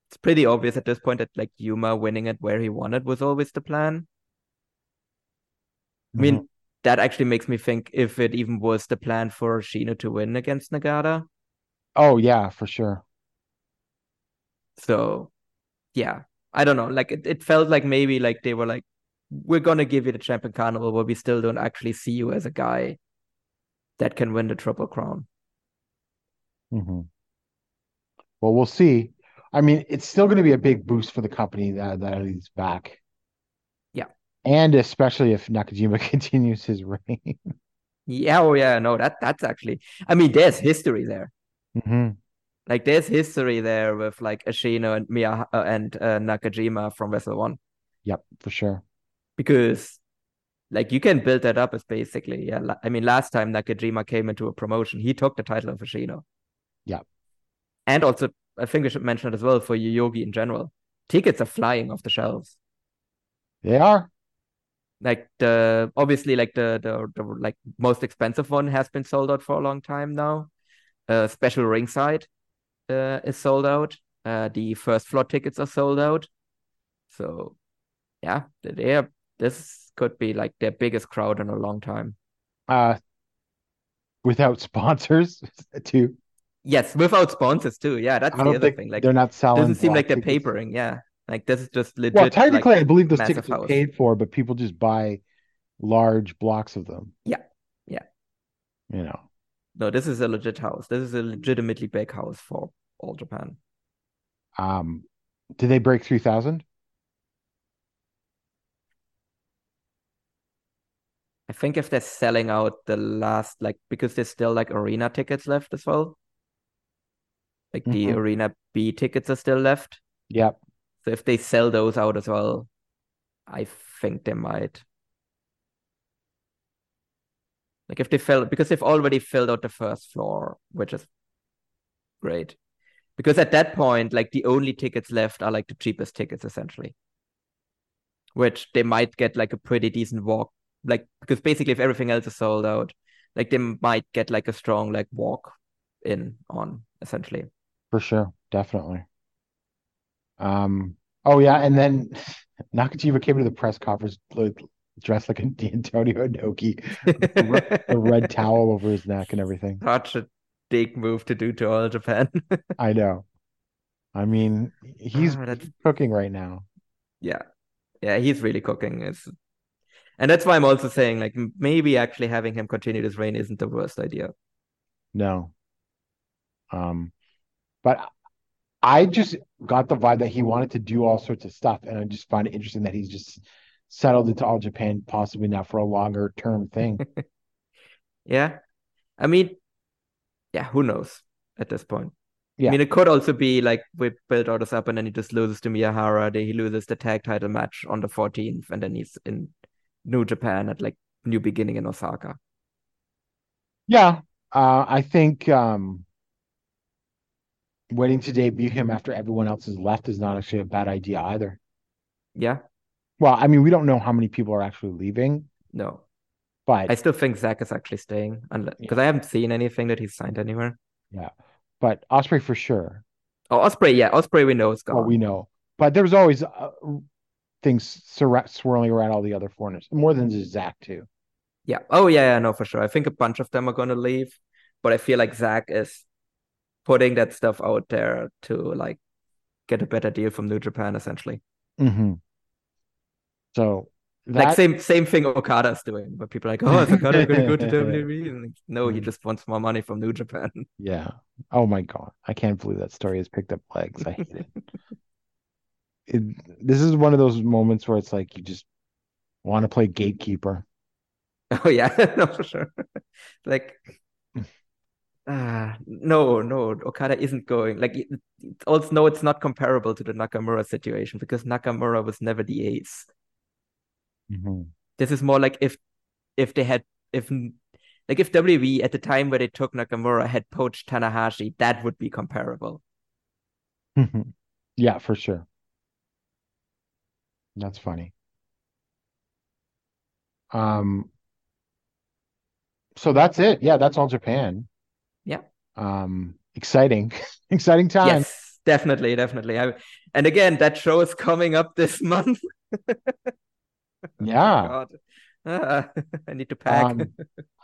it's pretty obvious at this point that like Yuma winning it where he wanted was always the plan. I mean, that actually makes me think if it even was the plan for Shino to win against Nagata. Oh, yeah, for sure. So, yeah, I don't know. Like it, it felt like maybe like they were like, we're gonna give you the champion carnival, but we still don't actually see you as a guy that can win the triple crown. Mm-hmm. Well, we'll see. I mean, it's still going to be a big boost for the company that, that he's back. Yeah. And especially if Nakajima *laughs* continues his reign. Yeah, oh yeah, no, that that's actually. I mean, there's history there. hmm Like, there's history there with like Ashino and Mia uh, and uh, Nakajima from Wrestle One Yep, for sure. because, like, you can build that up as basically. Yeah, I mean, last time Nakajima came into a promotion, he took the title of Ashino. Yeah. And also, I think we should mention it as well for Yogi in general. Tickets are flying off the shelves. They are. Like the obviously like the the, the like most expensive one has been sold out for a long time now. Uh, special ringside uh, is sold out. Uh, the first floor tickets are sold out. So yeah, they are. This could be like their biggest crowd in a long time. Uh, without *laughs* sponsors, too. Yes, without sponsors too. Yeah, that's the other thing. Like, they're not selling. doesn't seem like they're tickets. papering. Yeah, like this is just legit. Well, like, technically, I believe those tickets are paid for, but people just buy large blocks of them. Yeah, yeah. You know. no, this is a legit house. This is a legitimately big house for all Japan. Um, did they break three thousand? I think if they're selling out the last, like, because there's still like arena tickets left as well. Like the Mhm. arena B tickets are still left. Yep. So if they sell those out as well, I think they might. Like if they fill, because they've already filled out the first floor, which is great. Because at that point, like the only tickets left are like the cheapest tickets essentially. Which they might get like a pretty decent walk. Like because basically if everything else is sold out, like they might get like a strong like walk in on essentially. For sure, definitely. Um, oh yeah, and then *laughs* Nakajima came to the press conference like dressed like a *laughs* Antonio Inoki, the red *laughs* towel over his neck and everything. Such a big move to do to all Japan. I know. I mean, he's Ah, cooking right now. yeah, yeah, he's really cooking. It's and that's why I'm also saying like maybe actually having him continue this reign isn't the worst idea. No. Um, but I just got the vibe that he wanted to do all sorts of stuff, and I just find it interesting that he's just settled into All Japan, possibly now for a longer term thing. *laughs* Yeah, I mean, yeah, who knows at this point. Yeah. I mean, it could also be like we build all this up and then he just loses to Miyahara. Then he loses the tag title match on the 14th, and then he's in New Japan at like New Beginning in Osaka. Yeah, uh, I think um, waiting to debut him after everyone else has left is not actually a bad idea either. Yeah, Well, I mean, we don't know how many people are actually leaving, no, but I still think Zach is actually staying, unless because I haven't seen anything that he's signed anywhere. Yeah. But Ospreay for sure. Oh, Ospreay, yeah, Ospreay we know is gone. Well, we know, but there was always uh, things swirling around all the other foreigners, more than just Zach too. Yeah. Oh, yeah, yeah, no, for sure. I think a bunch of them are going to leave, but I feel like Zach is putting that stuff out there to like get a better deal from New Japan, essentially. Mm-hmm. So Like same same thing Okada's doing, but people are like, oh, is Okada going to go to *laughs* WWE? Like, no, he Mm. just wants more money from New Japan. *laughs* Yeah. Oh my God. I can't believe that story has picked up legs. I hate it. *laughs* it. This is one of those moments where it's like you just want to play gatekeeper. Oh yeah, no, for sure. Like, ah, no, no, Okada isn't going. Like, it, it's also no, it's not comparable to the Nakamura situation because Nakamura was never the ace. Mm-hmm. This is more like if if they had if like if WWE at the time where they took Nakamura had poached Tanahashi, that would be comparable. Yeah, for sure. That's funny. Um, so that's it. Yeah, that's all Japan. Yeah. Um, exciting, *laughs* exciting time. Yes, definitely, definitely. I, and again, that show is coming up this *laughs* month. Yeah. God. Ah, *laughs* I need to pack. Um,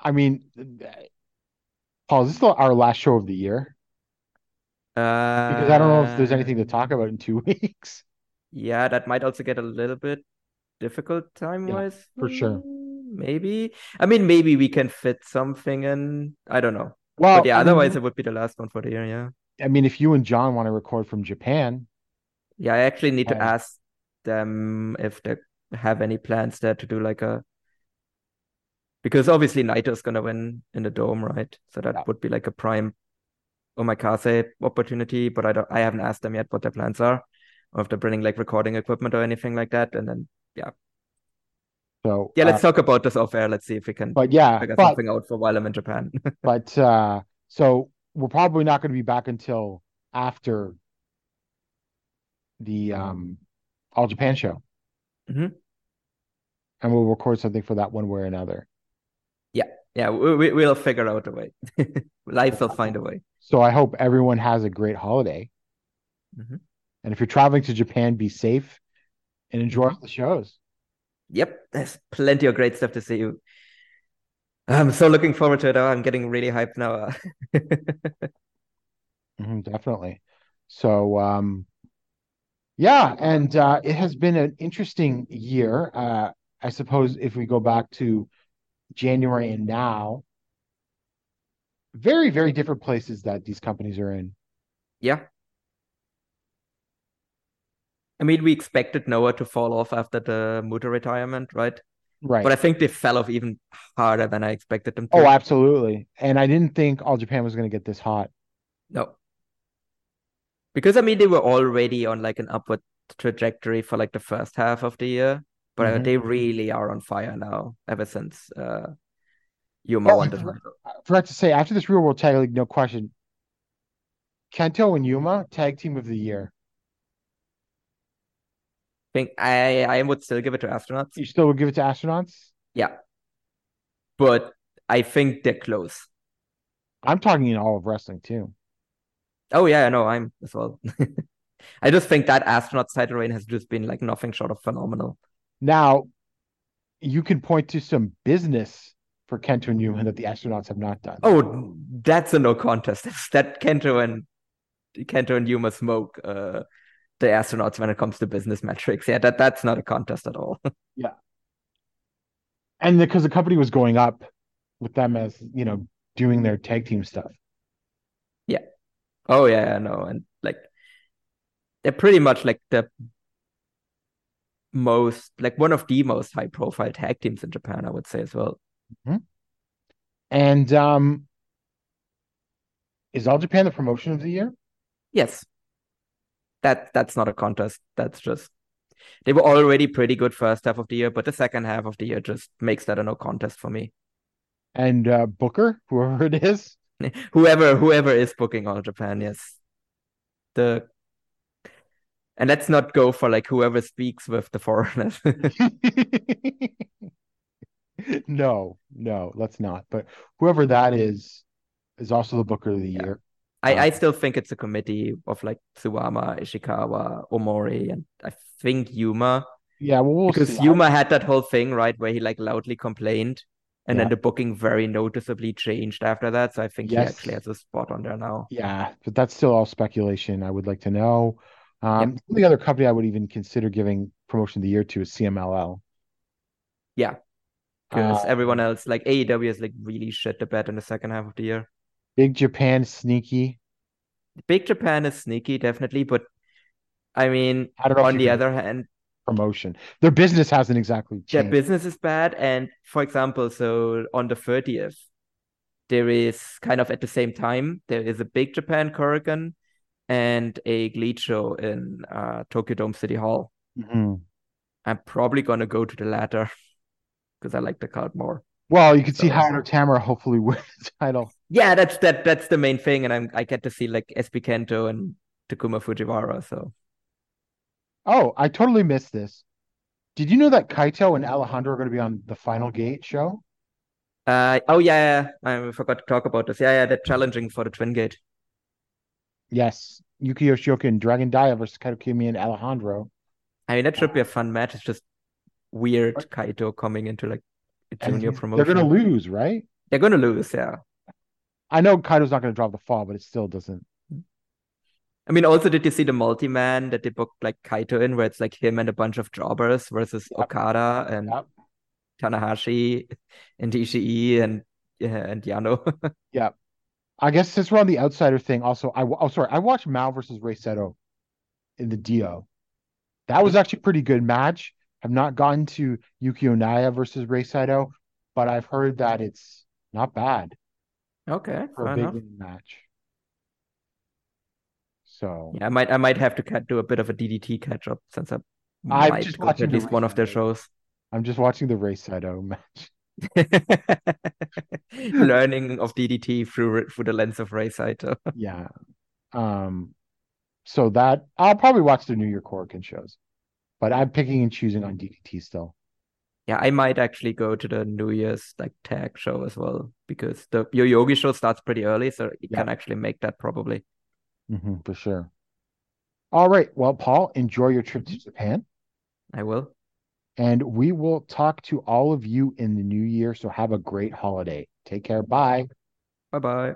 I mean, Paul, is this our last show of the year? Because I don't know if there's anything to talk about in two weeks. Yeah, that might also get a little bit difficult time-wise. for sure. Mm, Maybe. I mean, maybe we can fit something in. I don't know. Well, But yeah, I mean, otherwise it would be the last one for the year, yeah. I mean, if you and John want to record from Japan, Yeah, I actually need to ask them if they have any plans there to do like a because obviously Naito's gonna win in the dome, right? So that Yeah. would be like a prime omakase opportunity, but I don't I haven't asked them yet what their plans are, or if they're bringing like recording equipment or anything like that. And then so yeah, let's uh, talk about this off air. Let's see if we can but yeah, figure but something out for while I'm in Japan. *laughs* but uh, so we're probably not going to be back until after the um All Japan show, Mhm. and we'll record something for that one way or another. Yeah, yeah, we we'll figure out a way. *laughs* Life will find a way. So I hope everyone has a great holiday, Mhm. and if you're traveling to Japan, be safe and enjoy Mhm. all the shows. Yep, there's plenty of great stuff to see. You. I'm so looking forward to it. Oh, I'm getting really hyped now. *laughs* Mhm, definitely. So, um, yeah, and uh, it has been an interesting year. Uh, I suppose if we go back to January and now, very, very different places that these companies are in. Yeah. I mean, we expected Noah to fall off after the Muta retirement, right? Right. But I think they fell off even harder than I expected them to. Oh, absolutely. And I didn't think All Japan was going to get this hot. No. Because I mean, they were already on like an upward trajectory for like the first half of the year, but Mhm. they really are on fire now ever since uh Yuma Oh, won the title. I forgot to say, after this Real World Tag League, no question, Kento and Yuma, Tag Team of the Year. Think I I would still give it to astronauts. You still would give it to Astronauts? Yeah. But I think they're close. I'm talking in all of wrestling too. Oh yeah, no, I'm as well. *laughs* I just think that astronauts title reign has just been like nothing short of phenomenal. Now, you can point to some business for Kento and Yuma that the astronauts have not done. Oh, that's a no contest. That's *laughs* that Kento and Kento and Yuma smoke uh, the astronauts when it comes to business metrics. Yeah, that that's not a contest at all. *laughs* Yeah, and because the company was going up with them as you know doing their tag team stuff. Yeah. Oh yeah, I know, and like they're pretty much like the most like one of the most high profile tag teams in Japan, I would say as well. And um, is All Japan the promotion of the year? Yes. That that's not a contest. That's just they were already pretty good first half of the year, but the second half of the year just makes that a no contest for me. And uh, Booker, *laughs* whoever it is, *laughs* Whoever whoever is booking All Japan, yes. The and let's not go for like whoever speaks with the foreigners. *laughs* no, no, let's not. But whoever that is is also the Booker of the Yeah. year. I, I still think it's a committee of like Suwama, Ishikawa, Omori, and I think Yuma. Yeah, well, we'll because see. Yuma had that whole thing, right, where he like loudly complained, and then the booking very noticeably changed after that. So I think Yes. he actually has a spot on there now. Yeah, but that's still all speculation. I would like to know. Um, the other company I would even consider giving promotion of the year to is CMLL. Yeah. Because Uh, everyone else, like AEW, is like really shit the bed in the second half of the year. Big Japan sneaky. Big Japan is sneaky, definitely, but I mean, I on the other hand, promotion. Their business hasn't exactly their business is bad. And for example, so on the 30th, there is kind of at the same time, there is a Big Japan Korakuen and a GLEAT show in uh, Tokyo Dome City Hall. Mhm. I'm probably gonna go to the latter because I like the card more. Well, you can see So- Hayato Tamura hopefully *laughs* win the title. Yeah, that's that that's the main thing, and I'm I get to see like SB Kento and Takuma Fujiwara. So Oh, I totally missed this. Did you know that Kaito and Alejandro are going to be on the Final Gate show? uh oh yeah, yeah, I forgot to talk about this. Yeah, yeah, they're challenging for the Twin Gate. Yes, Yuki Yoshioka and Dragon Dia versus Kaito Kiyomiya and Alejandro. I mean that should be a fun match. It's just weird Kaito coming into like junior promotion. They're going to lose, right? They're gonna lose, yeah. I know Kaito's not going to drop the fall, but it still doesn't. I mean, also, did you see the multi-man that they booked like Kaito in, where it's like him and a bunch of jobbers versus Yep. Okada and Yep. Tanahashi and Ishii and yeah, and Yano. *laughs* Yeah. I guess since we're on the outsider thing, also, I oh sorry, I watched MAO versus Rei Saito in the Dio. That was actually a pretty good match. I've not gotten to Yuki Ueno versus Rei Saito, but I've heard that it's not bad Okay, for a big enough. match. So Yeah, I might I might have to cat do a bit of a DDT catch up since I I'm might just watching at least one of their shows. I'm just watching the Rei Saito match. *laughs* Learning of DDT through through the lens of Rei Saito. *laughs* Yeah. Um, so that I'll probably watch the New Year Korakuen shows, but I'm picking and choosing on DDT still. Yeah, I might actually go to the New Year's like tag show as well because the Yoyogi show starts pretty early, so you Yeah. can actually make that probably. hmm for sure. All right. Well, Paul, enjoy your trip to Japan, I will. and we will talk to all of you in the new year. So have a great holiday. Take care. Bye. Bye bye.